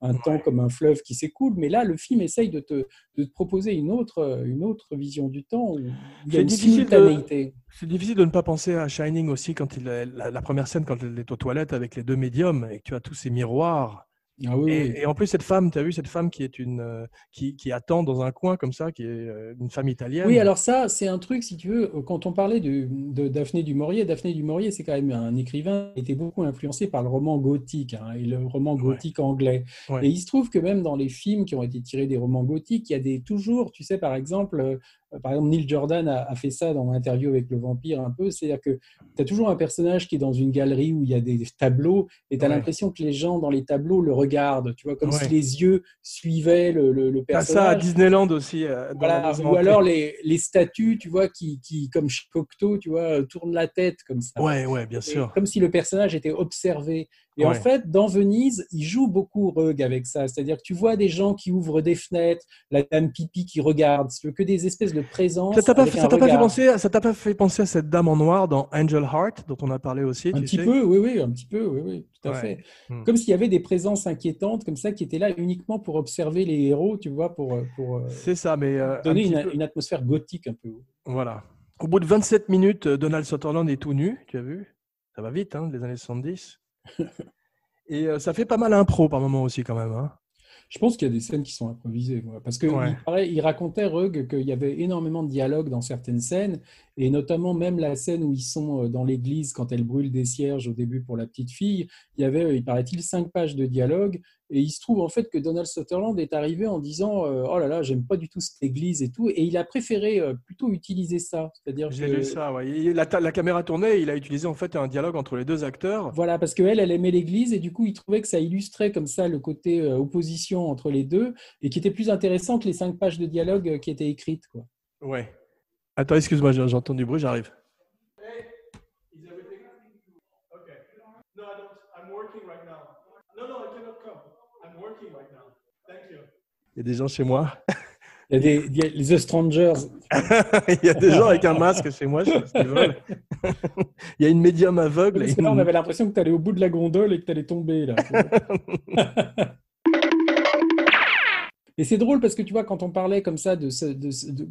un temps, comme un fleuve qui s'écoule. Mais là, le film essaye de te, de te proposer une autre, euh, une autre vision du temps où il y C'est a une simultanéité. C'est difficile de ne pas penser à Shining aussi quand il la, la première scène quand elle est aux toilettes avec les deux médiums et que tu as tous ces miroirs. Ah oui, oui. Et, en plus cette femme, tu as vu cette femme qui est une euh, qui, qui attend dans un coin comme ça, qui est euh, une femme italienne. Oui, alors ça, c'est un truc, si tu veux, euh, quand on parlait de, de Daphné du Maurier, Daphné du Maurier, c'est quand même un écrivain qui était beaucoup influencé par le roman gothique, hein, et le roman gothique anglais. Ouais. Et il se trouve que même dans les films qui ont été tirés des romans gothiques, il y a des, toujours, tu sais, par exemple, par exemple, Neil Jordan a, a fait ça dans l'interview avec le vampire un peu, c'est-à-dire que tu as toujours un personnage qui est dans une galerie où il y a des tableaux, et tu as Ouais. l'impression que les gens dans les tableaux le regardent, tu vois, comme Ouais. si les yeux suivaient le, le, le T'as personnage. ça à Disneyland aussi. euh, Voilà, ou alors les, les statues, tu vois, qui, qui comme Cocteau, tu vois, euh, tournent la tête comme ça. Ouais, ouais, bien Et sûr. Comme si le personnage était observé. Et en fait, dans Venise, il joue beaucoup Rug avec ça. C'est-à-dire que tu vois des gens qui ouvrent des fenêtres, la dame pipi qui regarde, veux, que des espèces de présences. Ça t'a pas, fait penser, à- ça t'a pas fait penser à cette dame en noir dans Angel Heart dont on a parlé aussi. Un tu petit sais? peu, oui, oui, un petit peu, oui, oui, tout à Ouais. fait. Hmm. Comme s'il y avait des présences inquiétantes comme ça qui étaient là uniquement pour observer les héros, tu vois, pour, euh, pour euh, C'est ça, mais euh, donner une, peu- une atmosphère gothique un peu. Voilà. Au bout de 27 minutes, Donald Sutherland est tout nu, tu as vu? Ça va vite, hein, les années 70. <laughs> Et euh, ça fait pas mal impro par moment aussi quand même. Hein. Je pense qu'il y a des scènes qui sont improvisées. parce que Ouais. il, paraît- il racontait, Rug, qu'il y avait énormément de dialogue dans certaines scènes, et notamment même la scène où ils sont euh, dans l'église quand elle brûle des cierges au début pour la petite fille. Il y avait, euh, il paraît-il, cinq pages de dialogue, et il se trouve en fait que Donald Sutherland est arrivé en disant euh, Oh là là, j'aime pas du tout cette église et tout, et il a préféré plutôt utiliser ça. C'est-à-dire J'ai que- lu ça, ouais. La, caméra tournait, il a utilisé en fait un dialogue entre les deux acteurs. Voilà, parce qu'elle, elle aimait l'Église et du coup, il trouvait que ça illustrait comme ça le côté opposition entre les deux et qui était plus intéressant que les cinq pages de dialogue qui étaient écrites. Quoi. Ouais. Attends, excuse-moi, j'entends du bruit, j'arrive. Il y a des gens chez moi. <laughs> Il y a des, il y a les Strangers. <laughs> Il y a des gens avec un masque chez moi, je sais pas ce qu'ils veulent. <laughs> Il y a une médium aveugle. là, on une- avait l'impression que tu allais au bout de la gondole et que tu allais tomber. Là. Et c'est drôle parce que tu vois, quand on parlait comme ça, de,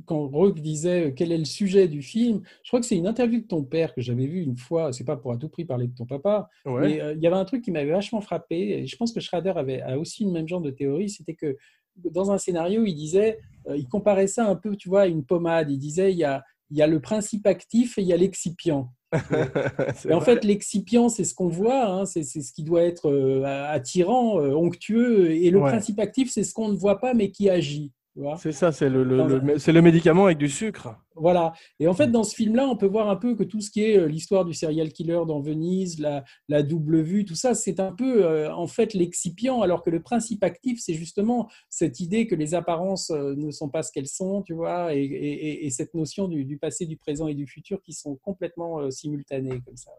quand Rogue disait euh, quel est le sujet du film, je crois que c'est une interview de ton père que j'avais vue une fois, c'est pas pour à tout prix parler de ton papa, Ouais. Mais euh, il y avait un truc qui m'avait vachement frappé, et je pense que Schrader avait a aussi le même genre de théorie, c'était que dans un scénario, il disait, euh, il comparait ça un peu, tu vois, à une pommade. Il disait, il y a, il y a le principe actif et il y a l'excipient. <laughs> Et en fait, l'excipient, c'est ce qu'on voit, hein, c'est c'est ce qui doit être euh, attirant, euh, onctueux, et le Ouais. principe actif, c'est ce qu'on ne voit pas mais qui agit. C'est ça, c'est le, le- Dans le- c'est le médicament avec du sucre. Voilà. Et en fait, dans ce film-là, on peut voir un peu que tout ce qui est euh, l'histoire du serial killer dans Venise, la, la double vue, tout ça, c'est un peu euh, en fait l'excipient, alors que le principe actif, c'est justement cette idée que les apparences euh, ne sont pas ce qu'elles sont, tu vois, et, et- et cette notion du, du passé, du présent et du futur qui sont complètement euh, simultanées comme ça.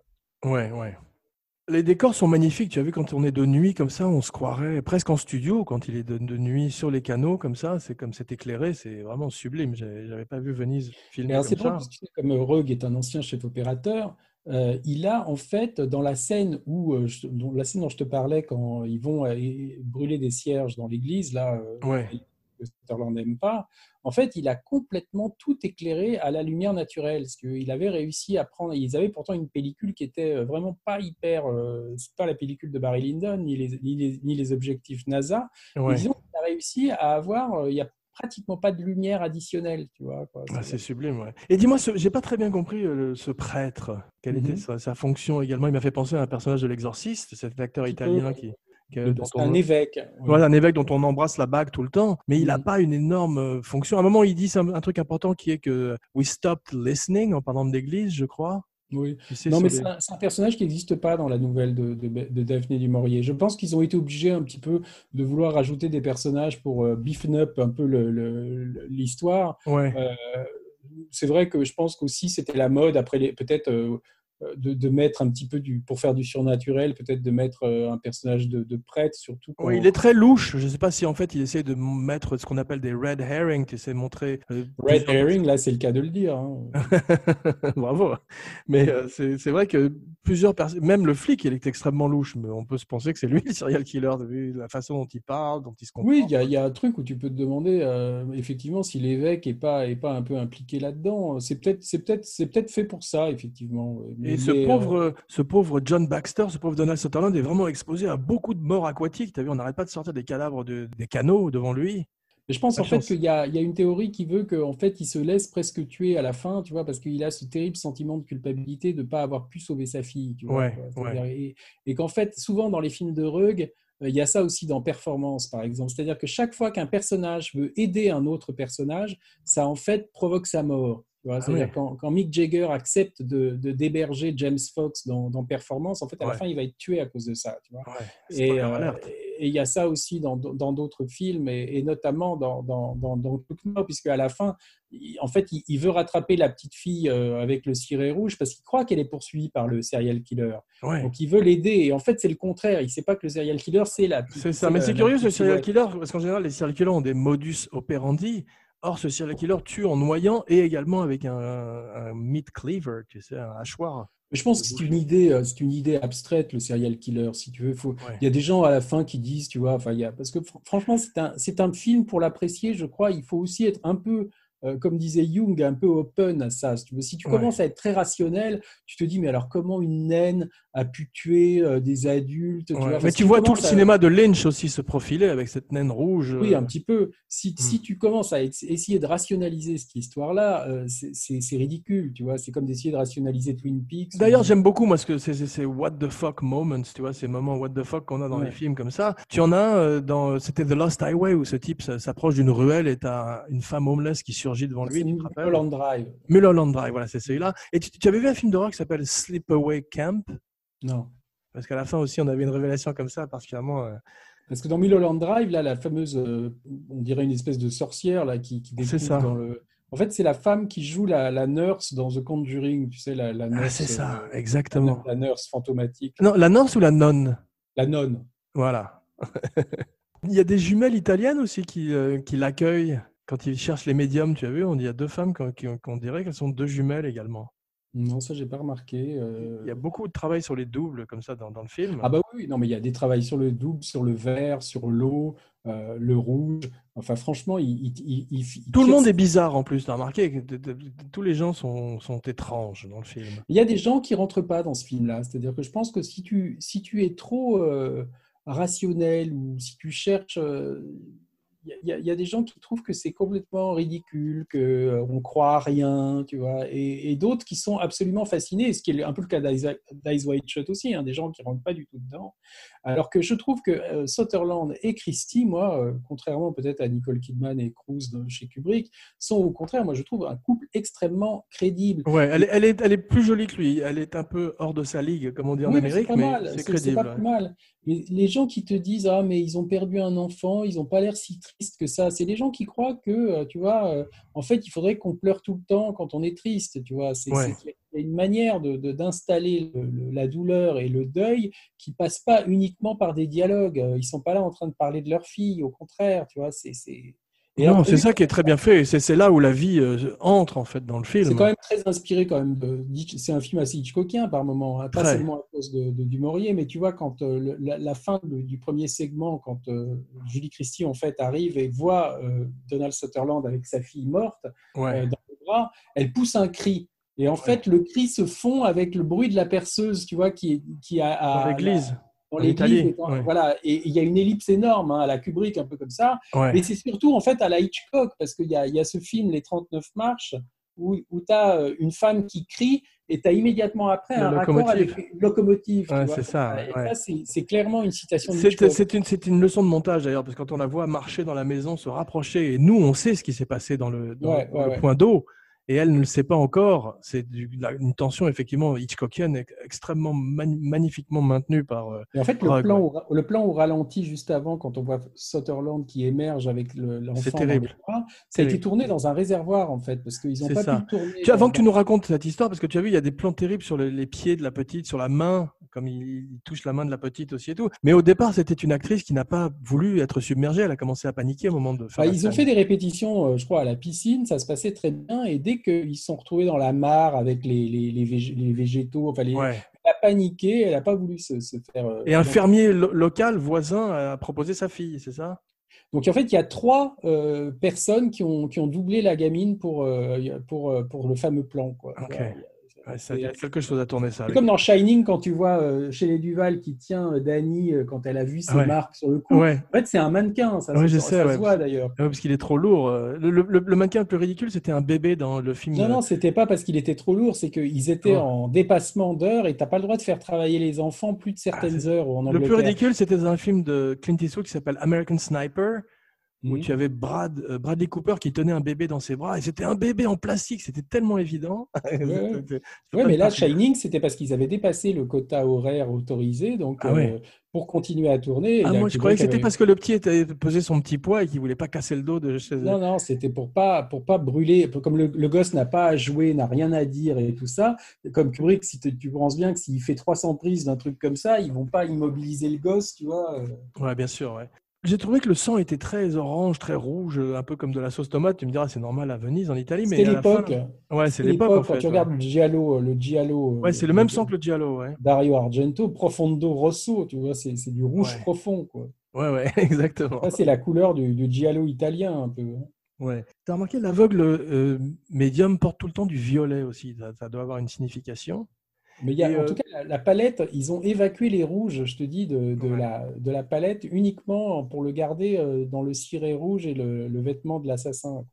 Ouais, ouais. Les décors sont magnifiques. Tu as vu, quand on est de nuit comme ça, on se croirait presque en studio. Quand il est de, de nuit sur les canaux comme ça, c'est comme c'est éclairé, c'est vraiment sublime. J'avais pas vu Venise Et filmée alors, c'est comme drôle, ça. parce que comme Rogue est un ancien chef opérateur, euh, il a en fait, dans la scène où, euh, je- dont- la scène dont je te parlais, quand ils vont euh, brûler des cierges dans l'église, là, euh, Ouais. Que Sutherland n'aime pas, en fait, il a complètement tout éclairé à la lumière naturelle. Parce qu'il avait réussi à prendre. Ils avaient pourtant une pellicule qui était euh, vraiment pas hyper. euh, c'est pas la pellicule de Barry Lyndon, ni les, ni les, ni les objectifs NASA. Ouais. disons qu'il a réussi à avoir. euh, Il y a pratiquement pas de lumière additionnelle, tu vois. Ah, c'est sublime, ouais. Et dis-moi, ce- j'ai pas très bien compris euh, ce prêtre. Quelle était Mhm. sa, sa fonction également Il m'a fait penser à un personnage de l'Exorciste, cet acteur italien qui, qui- Dont on- un évêque. Voilà, un évêque dont on embrasse la bague tout le temps, mais il n'a Mhm. pas une énorme euh, fonction. À un moment, il dit un, un truc important qui est que we stopped listening en parlant de l'église, je crois. Oui. Tu Non, mais les- c'est un, personnage qui n'existe pas dans la nouvelle de, de, de Daphné du Maurier. Je pense qu'ils ont été obligés un petit peu de vouloir rajouter des personnages pour euh, beefen up un peu le- le- le- l'histoire. Ouais. Euh, c'est vrai que je pense qu'aussi c'était la mode après les peut-être euh, de, de mettre un petit peu du, pour faire du surnaturel, peut-être de mettre euh, un personnage de, de prêtre, surtout. Oui, il est très louche. Je ne sais pas si en fait il essaie de mettre ce qu'on appelle des red herring, tu sais, montrer. euh, Red herring, là, c'est le cas de le dire. hein. <laughs> Bravo. Mais euh, c'est vrai que plusieurs personnes, même le flic, il est extrêmement louche. Mais on peut se penser que c'est lui le serial killer, vu la façon dont il parle, dont il se comporte. Oui, il y, y a un truc où tu peux te demander euh, effectivement si l'évêque est pas est pas un peu impliqué là-dedans. C'est peut-être c'est peut-être c'est peut-être fait pour ça effectivement. Mais, ce euh, pauvre, ce pauvre John Baxter, ce pauvre Donald Sutherland est vraiment exposé à beaucoup de morts aquatiques. Tu as vu, on n'arrête pas de sortir des cadavres de, des canaux devant lui. Mais je pense Pas en fait qu'il y a, il y a une théorie qui veut qu'en fait il se laisse presque tuer à la fin, tu vois, parce qu'il a ce terrible sentiment de culpabilité de ne pas avoir pu sauver sa fille, tu vois. Ouais, et qu'en fait, souvent dans les films de Rug, euh, il y a ça aussi dans Performance, par exemple. C'est-à-dire que chaque fois qu'un personnage veut aider un autre personnage, ça en fait provoque sa mort. Vois. Ouais. quand, quand Mick Jagger accepte de, d'héberger James Fox dans, dans Performance, en fait, à la fin, il va être tué à cause de ça. Tu vois. Ouais, Et euh, il y a ça aussi dans d'autres films, et, et notamment dans, dans, dans, dans puisque à la fin, il- en fait, il, il veut rattraper la petite fille euh, avec le ciré rouge parce qu'il croit qu'elle est poursuivie par le serial killer. Ouais. Donc il veut l'aider, et en fait, c'est le contraire. Il ne sait pas que le serial killer, c'est la petite. C'est ça, mais c'est la curieux petite serial killer, parce qu'en général, les serial killers ont des modus operandi. Or, ce serial killer tue en noyant et également avec un, un meat cleaver, tu sais, un hachoir. Je pense que c'est une idée, euh, c'est une idée abstraite, le serial killer, si tu veux. Faut... Ouais. Il y a des gens à la fin qui disent, tu vois, enfin, il y a... parce que fr- franchement, c'est un, c'est un film pour l'apprécier, je crois. Il faut aussi être un peu, euh, comme disait Jung, un peu open à ça. Si tu, veux. si tu Ouais. commences à être très rationnel, tu te dis, mais alors comment une naine a pu tuer euh, des adultes tu vois? Mais tu vois tout le à- cinéma de Lynch aussi se profiler avec cette naine rouge. Oui, euh, un petit peu. Si, Hmm. si tu commences à essayer de rationaliser cette histoire-là, euh, c'est- ridicule, tu vois? C'est comme d'essayer de rationaliser Twin Peaks. D'ailleurs, ou- j'aime beaucoup, moi, ce que c'est c'est- ces what the fuck moments, tu vois, ces moments what the fuck qu'on a dans Ouais. les films comme ça. Tu en as euh, dans, c'était The Lost Highway où ce type s'approche d'une ruelle et t'as une femme homeless qui surgit devant lui. Mulholland Drive. Mulholland Drive, voilà, c'est celui-là. Et tu, tu avais vu un film d'horreur qui s'appelle Sleepaway Camp? Non. Parce qu'à la fin aussi, on avait une révélation comme ça, particulièrement. euh, Parce que dans Mulholland Drive, là, la fameuse, euh, on dirait une espèce de sorcière là, qui, qui découvre ça. dans le. En fait, c'est la femme qui joue la, la nurse dans The Conjuring, tu sais, la, la nurse. Ah, c'est ça, euh, exactement. La, la nurse fantomatique. Non, la nurse ou la nonne? La nonne. Voilà. <laughs> il y a des jumelles italiennes aussi qui, euh, qui l'accueillent quand ils cherchent les médiums. Tu as vu, on dit il y a deux femmes qu'on dirait qu'elles sont deux jumelles également. Non, ça, j'ai pas remarqué. euh. Il y a beaucoup de travail sur les doubles comme ça dans, dans le film. Ah bah oui, non, mais il y a des travails sur le double, sur le vert, sur l'eau, euh, le rouge. Enfin, franchement, il, il, il- il- il Tout le monde est bizarre en plus, tu as remarqué tous les gens sont, sont étranges dans le film. Il y a des gens qui rentrent pas dans ce film-là. C'est-à-dire que je pense que si tu, si tu es trop euh, rationnel ou si tu cherches, euh, il y, a- y des gens qui trouvent que c'est complètement ridicule, que euh, on croit à rien, tu vois, et, et d'autres qui sont absolument fascinés, ce qui est un peu le cas d'Eyes Wide Shut aussi, hein, des gens qui rentrent pas du tout dedans. Alors que je trouve que euh, Sutherland et Christie, moi, euh, contrairement peut-être à Nicole Kidman et de- chez Kubrick, sont au contraire, moi je trouve un couple extrêmement crédible. Ouais, elle est, elle, est, elle est plus jolie que lui. Elle est un peu hors de sa ligue, comme on dit en Oui, Amérique, c'est mais crédible. pas ouais. mal. Mais les gens qui te disent ah mais ils ont perdu un enfant, ils n'ont pas l'air si que ça. C'est les gens qui croient que euh, tu vois, euh, en fait, il faudrait qu'on pleure tout le temps quand on est triste. Tu vois, c'est Ouais. une manière de de- d'installer le- le- la douleur et le deuil qui passe pas uniquement par des dialogues. Euh, Ils sont pas là en train de parler de leur fille. Au contraire, tu vois, c'est. Et Non, c'est ça qui est très bien fait. et C'est là où la vie euh, entre en fait dans le film. C'est quand même très inspiré quand même. de- C'est un film assez Hitchcockien par moment, hein, pas Très. seulement à cause de, de- du Maurier, mais tu vois quand euh, le- la, la fin de- du premier segment, quand euh, Julie Christie en fait arrive et voit Donald Sutherland avec sa fille morte Ouais. dans les bras, elle pousse un cri. Et en fait, le cri se fond avec le bruit de la perceuse, tu vois, qui, qui a, a- l'église. Dans en l'église, Italie, et dans- ouais. voilà. Et il y a une ellipse énorme hein, à la Kubrick, un peu comme ça. Ouais. Mais c'est surtout en fait à la Hitchcock, parce qu'il y y a ce film, Les 39 marches, où, où tu as une femme qui crie et tu as immédiatement après un raccord locomotive. avec une locomotive. Ouais, c'est ça, ouais. c'est clairement une citation de C'est une, c'est une leçon de montage d'ailleurs, parce que quand on la voit marcher dans la maison, se rapprocher, et nous, on sait ce qui s'est passé dans le, dans Ouais, dans ouais, le point d'eau. Et elle ne le sait pas encore. C'est une tension effectivement Hitchcockienne ex- extrêmement magnifiquement maintenue par. euh, Et en fait, le plan, ouais. au, le plan au ralenti juste avant, quand on voit Sutherland qui émerge avec le- l'enfant C'est dans terrible. bras, ça a été tourné dans un réservoir en fait, parce qu'ils n'ont C'est pas ça. pu le tourner. Tu, avant que tu nous racontes cette histoire, parce que tu as vu, il y a des plans terribles sur le- les pieds de la petite, sur la main, comme il, il touche la main de la petite aussi et tout. Mais au départ, c'était une actrice qui n'a pas voulu être submergée. Elle a commencé à paniquer au moment de faire. Bah, ils ont fait des répétitions, euh, je crois, à la piscine, ça se passait très bien, et dès qu'ils se sont retrouvés dans la mare avec les, les, les, végé- les végétaux, enfin, les, Ouais. elle a paniqué, elle n'a pas voulu se, se faire. euh, Et un donc- fermier lo- local voisin a proposé sa fille, c'est ça? Donc en fait, il y a trois euh, personnes qui ont, qui ont doublé la gamine pour, euh, pour, pour le fameux plan. Quoi. Ouais, ça, Et- Il y a quelque chose à tourner ça. Avec. comme dans Shining, quand tu vois euh, chez les Duval qui tient euh, Danny euh, quand elle a vu ses Ouais. marques sur le cou. Ouais. En fait, c'est un mannequin, ça, Ouais, ça sais, se voit d'ailleurs. Parce qu'il est trop lourd. Euh, Le, le- le- mannequin le plus ridicule, c'était un bébé dans le film. Non, euh, non, c'était pas parce qu'il était trop lourd, c'est qu'ils étaient en dépassement d'heures et t'as pas le droit de faire travailler les enfants plus de certaines Ah, c'est- heures en Le plus ridicule, c'était dans un film de Clint Eastwood qui s'appelle American Sniper, où Mhm. tu avais Brad, euh, Bradley Cooper qui tenait un bébé dans ses bras, et c'était un bébé en plastique, c'était tellement évident. <laughs> ouais. Mais là, Shining, c'était parce qu'ils avaient dépassé le quota horaire autorisé, donc Ah ouais. euh, pour continuer à tourner. Ah, moi, je croyais que c'était avait- parce que le petit était pesé son petit poids et qu'il voulait pas casser le dos de chez Non, non, c'était pour pas, pour pas brûler. Comme le, le gosse n'a pas à jouer, n'a rien à dire et tout ça, comme Kubrick, si tu tu penses bien que s'il fait 300 prises d'un truc comme ça, ils vont pas immobiliser le gosse, tu vois. euh. Ouais, bien sûr, ouais. J'ai trouvé que le sang était très orange, très rouge, euh, un peu comme de la sauce tomate. Tu me diras, c'est normal à Venise, en Italie, fin- l'époque. Ouais, c'est l'époque, en fait. tu ouais. regardes le Giallo, le Giallo. Ouais, euh, c'est le même sang que le Giallo, ouais. Dario Argento, Profondo Rosso, tu vois, c'est c'est du rouge Ouais. profond, quoi. Ouais, ouais, <laughs> exactement. C'est la couleur du, du Giallo italien, un peu. hein. Ouais. T'as remarqué, l'aveugle euh, médium porte tout le temps du violet aussi. Ça, ça doit avoir une signification. Mais il y a, Et, en euh, tout cas, la, la palette, ils ont évacué les rouges, je te dis, de, de Ouais. la, de la palette uniquement pour le garder euh, dans le ciré rouge et le, le vêtement de l'assassin.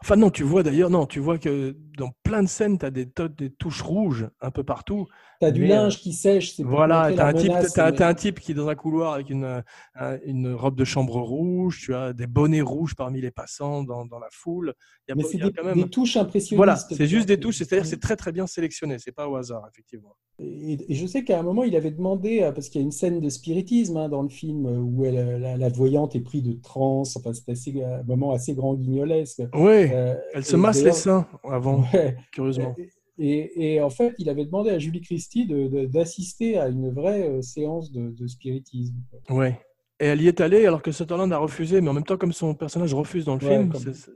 Enfin, non, tu vois d'ailleurs, non, tu vois que dans plein de scènes, tu as des touches rouges un peu partout. Tu as du Mais, linge qui sèche, c'est Voilà, tu as, un type, mais- un qui est dans un couloir avec une, euh, un- une robe de chambre rouge, tu as des bonnets rouges parmi les passants dans, dans la foule. Il y a, Mais c'est des, quand même. des touches impressionnistes. Voilà, c'est juste des touches, c'est-à-dire que c'est très très bien sélectionné, c'est pas au hasard, effectivement. Et, et je sais qu'à un moment, il avait demandé, euh, parce qu'il y a une scène de spiritisme hein, dans le film euh, où elle- la, la voyante est prise de transe, enfin, c'est assez- un moment assez grand guignolesque. Oui, Euh, elle se masse les seins avant, Ouais. curieusement. Et, et en fait, il avait demandé à Julie Christie d'assister à une vraie euh, séance de, de spiritisme. Ouais. Et elle y est allée alors que Sutherland a refusé, mais en même temps, comme son personnage refuse dans le Ouais, film, comme, ouais, ça-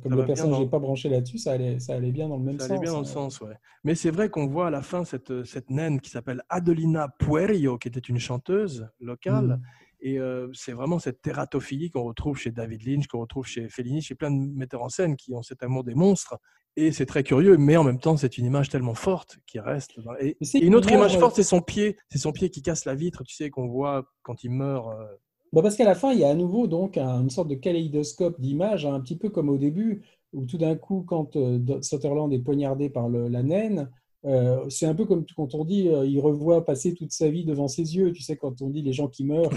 comme ça le personnage dans- n'est pas branché là-dessus, ça allait, ça allait bien dans le même Ça sens. allait bien dans le hein. sens, ouais. Mais c'est vrai qu'on voit à la fin cette, cette naine qui s'appelle Adelina Puerio, qui était une chanteuse locale. Mm. Et euh, c'est vraiment cette tératophilie qu'on retrouve chez David Lynch, qu'on retrouve chez Fellini, chez plein de metteurs en scène qui ont cet amour des monstres. Et c'est très curieux, mais en même temps, c'est une image tellement forte qui reste. dans- Et, une autre image image, forte, c'est son pied. C'est son pied qui casse la vitre, tu sais, qu'on voit quand il meurt. euh, Bah, parce qu'à la fin, il y a à nouveau donc un- une sorte de kaléidoscope d'images, hein, un petit peu comme au début, où tout d'un coup, quand euh, Sutherland est poignardé par le- la naine, euh, c'est un peu comme quand on dit euh, il revoit passer toute sa vie devant ses yeux. Tu sais, quand on dit les gens qui <laughs> meurent.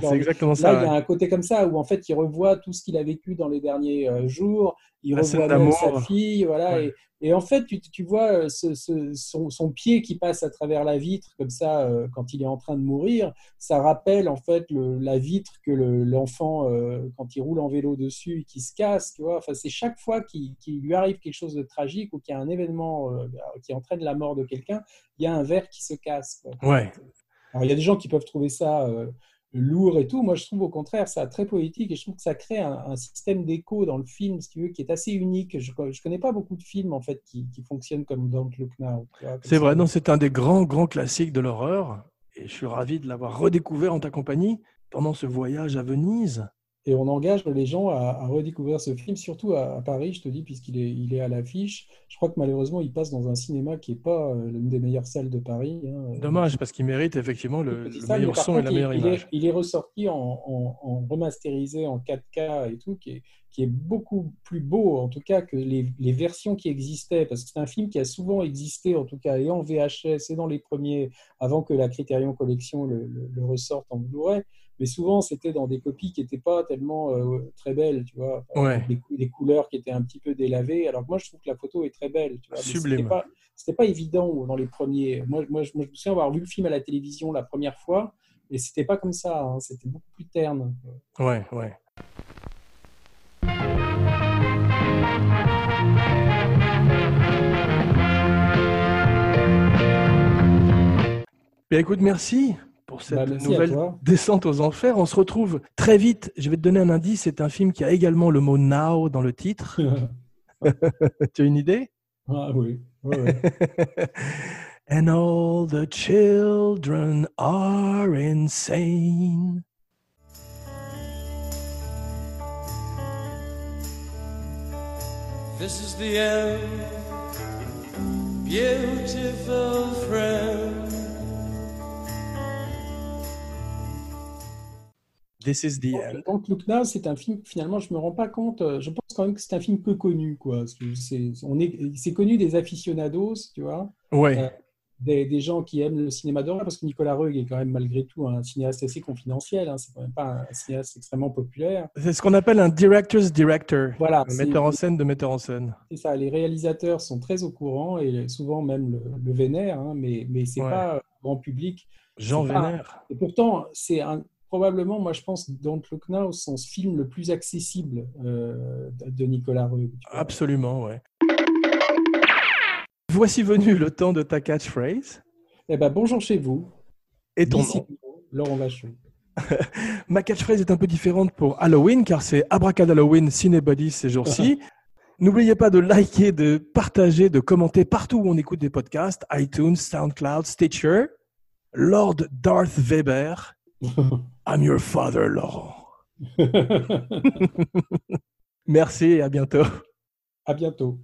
C'est exactement Là, ça. il y a ouais. un côté comme ça où en fait il revoit tout ce qu'il a vécu dans les derniers euh, jours. Il scène revoit même sa fille, voilà. Ouais. Et, et en fait, tu, tu vois euh, ce- ce- son, son pied qui passe à travers la vitre comme ça euh, quand il est en train de mourir. Ça rappelle en fait le- la vitre que le- l'enfant euh, quand il roule en vélo dessus qui se casse. Tu vois. Enfin, c'est chaque fois qu'il lui arrive quelque chose de tragique ou qu'il y a un événement euh, qui entraîne la mort de quelqu'un, il y a un verre qui se casse. quoi. Ouais. Alors, il y a des gens qui peuvent trouver ça lourd et tout. Moi, je trouve au contraire ça très poétique et je trouve que ça crée un, un système d'écho dans le film, si tu veux, qui est assez unique. Je ne connais pas beaucoup de films en fait qui, qui fonctionnent comme Don't Look Now. C'est vrai, non, c'est un des grands, grands classiques de l'horreur. Et je suis ravi de l'avoir redécouvert en ta compagnie pendant ce voyage à Venise. Et on engage les gens à, à redécouvrir ce film, surtout à, à Paris, je te dis, puisqu'il est, il est à l'affiche. Je crois que malheureusement, il passe dans un cinéma qui n'est pas euh, l'une des meilleures salles de Paris. hein. Dommage, parce qu'il mérite effectivement le, le meilleur son et la il- meilleure il, image. Est, il est ressorti en, en- en remasterisé en 4K et tout, qui est, qui est beaucoup plus beau en tout cas que les, les versions qui existaient, parce que c'est un film qui a souvent existé en tout cas et en VHS et dans les premiers, avant que la Criterion Collection le, le- le ressorte en Blu-ray. Mais souvent c'était dans des copies qui n'étaient pas tellement euh, très belles, tu vois, Ouais. des, cou- des couleurs qui étaient un petit peu délavées. Alors que moi, je trouve que la photo est très belle. Tu vois, Sublime. C'était pas, c'était pas évident dans les premiers. Moi, moi, je, moi, je me souviens avoir vu le film à la télévision la première fois, et c'était pas comme ça. hein. C'était beaucoup plus terne. Ouais, ouais. Bien, écoute, merci pour cette Bah, nouvelle descente aux enfers. On se retrouve très vite. Je vais te donner un indice. C'est un film qui a également le mot now dans le titre. <laughs> tu as une idée? Ah oui. ouais, ouais. <laughs> And all the children are insane. This is the end, beautiful friend. This is the end. Donc, Look Now, c'est un film, finalement, je me rends pas compte, euh, je pense quand même que c'est un film peu connu, quoi. C'est on est, c'est connu des aficionados, tu vois, Ouais. Euh, des, des gens qui aiment le cinéma d'horreur, parce que Nicolas Roeg est quand même, malgré tout, un cinéaste assez confidentiel, hein, c'est quand même pas un cinéaste extrêmement populaire. C'est ce qu'on appelle un director's director. Voilà, Un metteur en scène de metteur en scène. c'est ça, les réalisateurs sont très au courant et souvent même le, le vénèrent, hein, mais, mais c'est Ouais. pas grand public. Jean pas- Vénère. Et pourtant, c'est un- probablement, moi je pense, Don't Look Now, son film le plus accessible euh, de Nicolas vois. Absolument, ouais. Voici venu le temps de ta catchphrase Eh ben, bonjour chez vous. et ton nom. Laurent Vachon. <laughs> Ma catchphrase est un peu différente pour Halloween car c'est Abracadalloween Cinebody ces jours-ci. <laughs> N'oubliez pas de liker, de partager, de commenter partout où on écoute des podcasts, iTunes, SoundCloud, Stitcher. Lord Darth Weber, <laughs> I'm your father, Laurent. <laughs> Merci et à bientôt. à bientôt.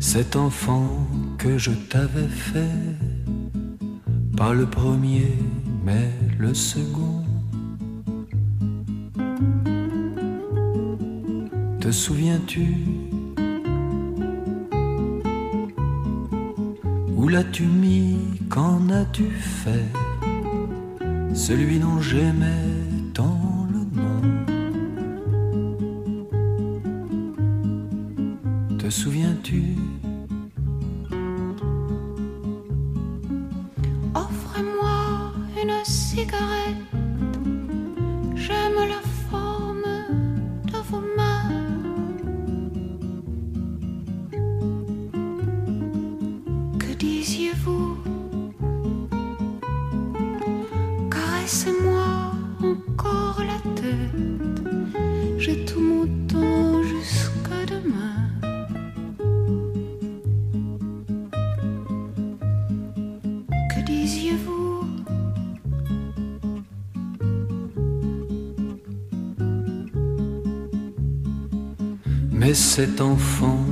Cet enfant que je t'avais fait, pas le premier, mais le second. Te souviens-tu Où l'as-tu mis? Qu'en as-tu fait? Celui dont j'aimais tant le nom. Te souviens-tu cet enfant,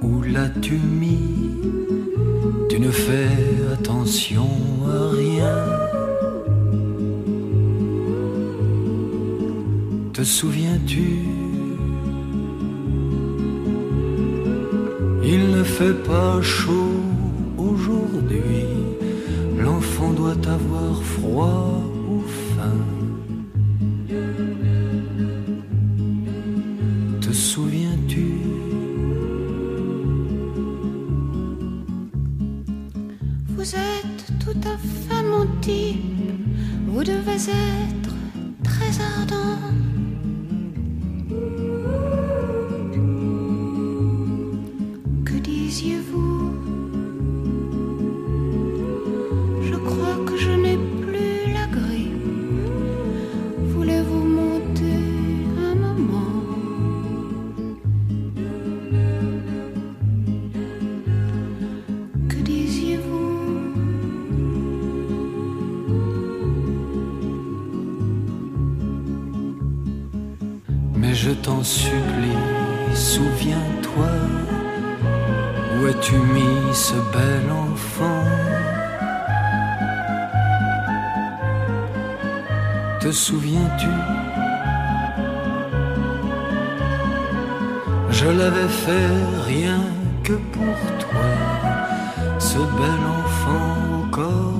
où l'as-tu mis Tu ne fais attention à rien. Te souviens-tu? Il ne fait pas chaud vous. Souviens-tu Je l'avais fait rien que pour toi, ce bel enfant corps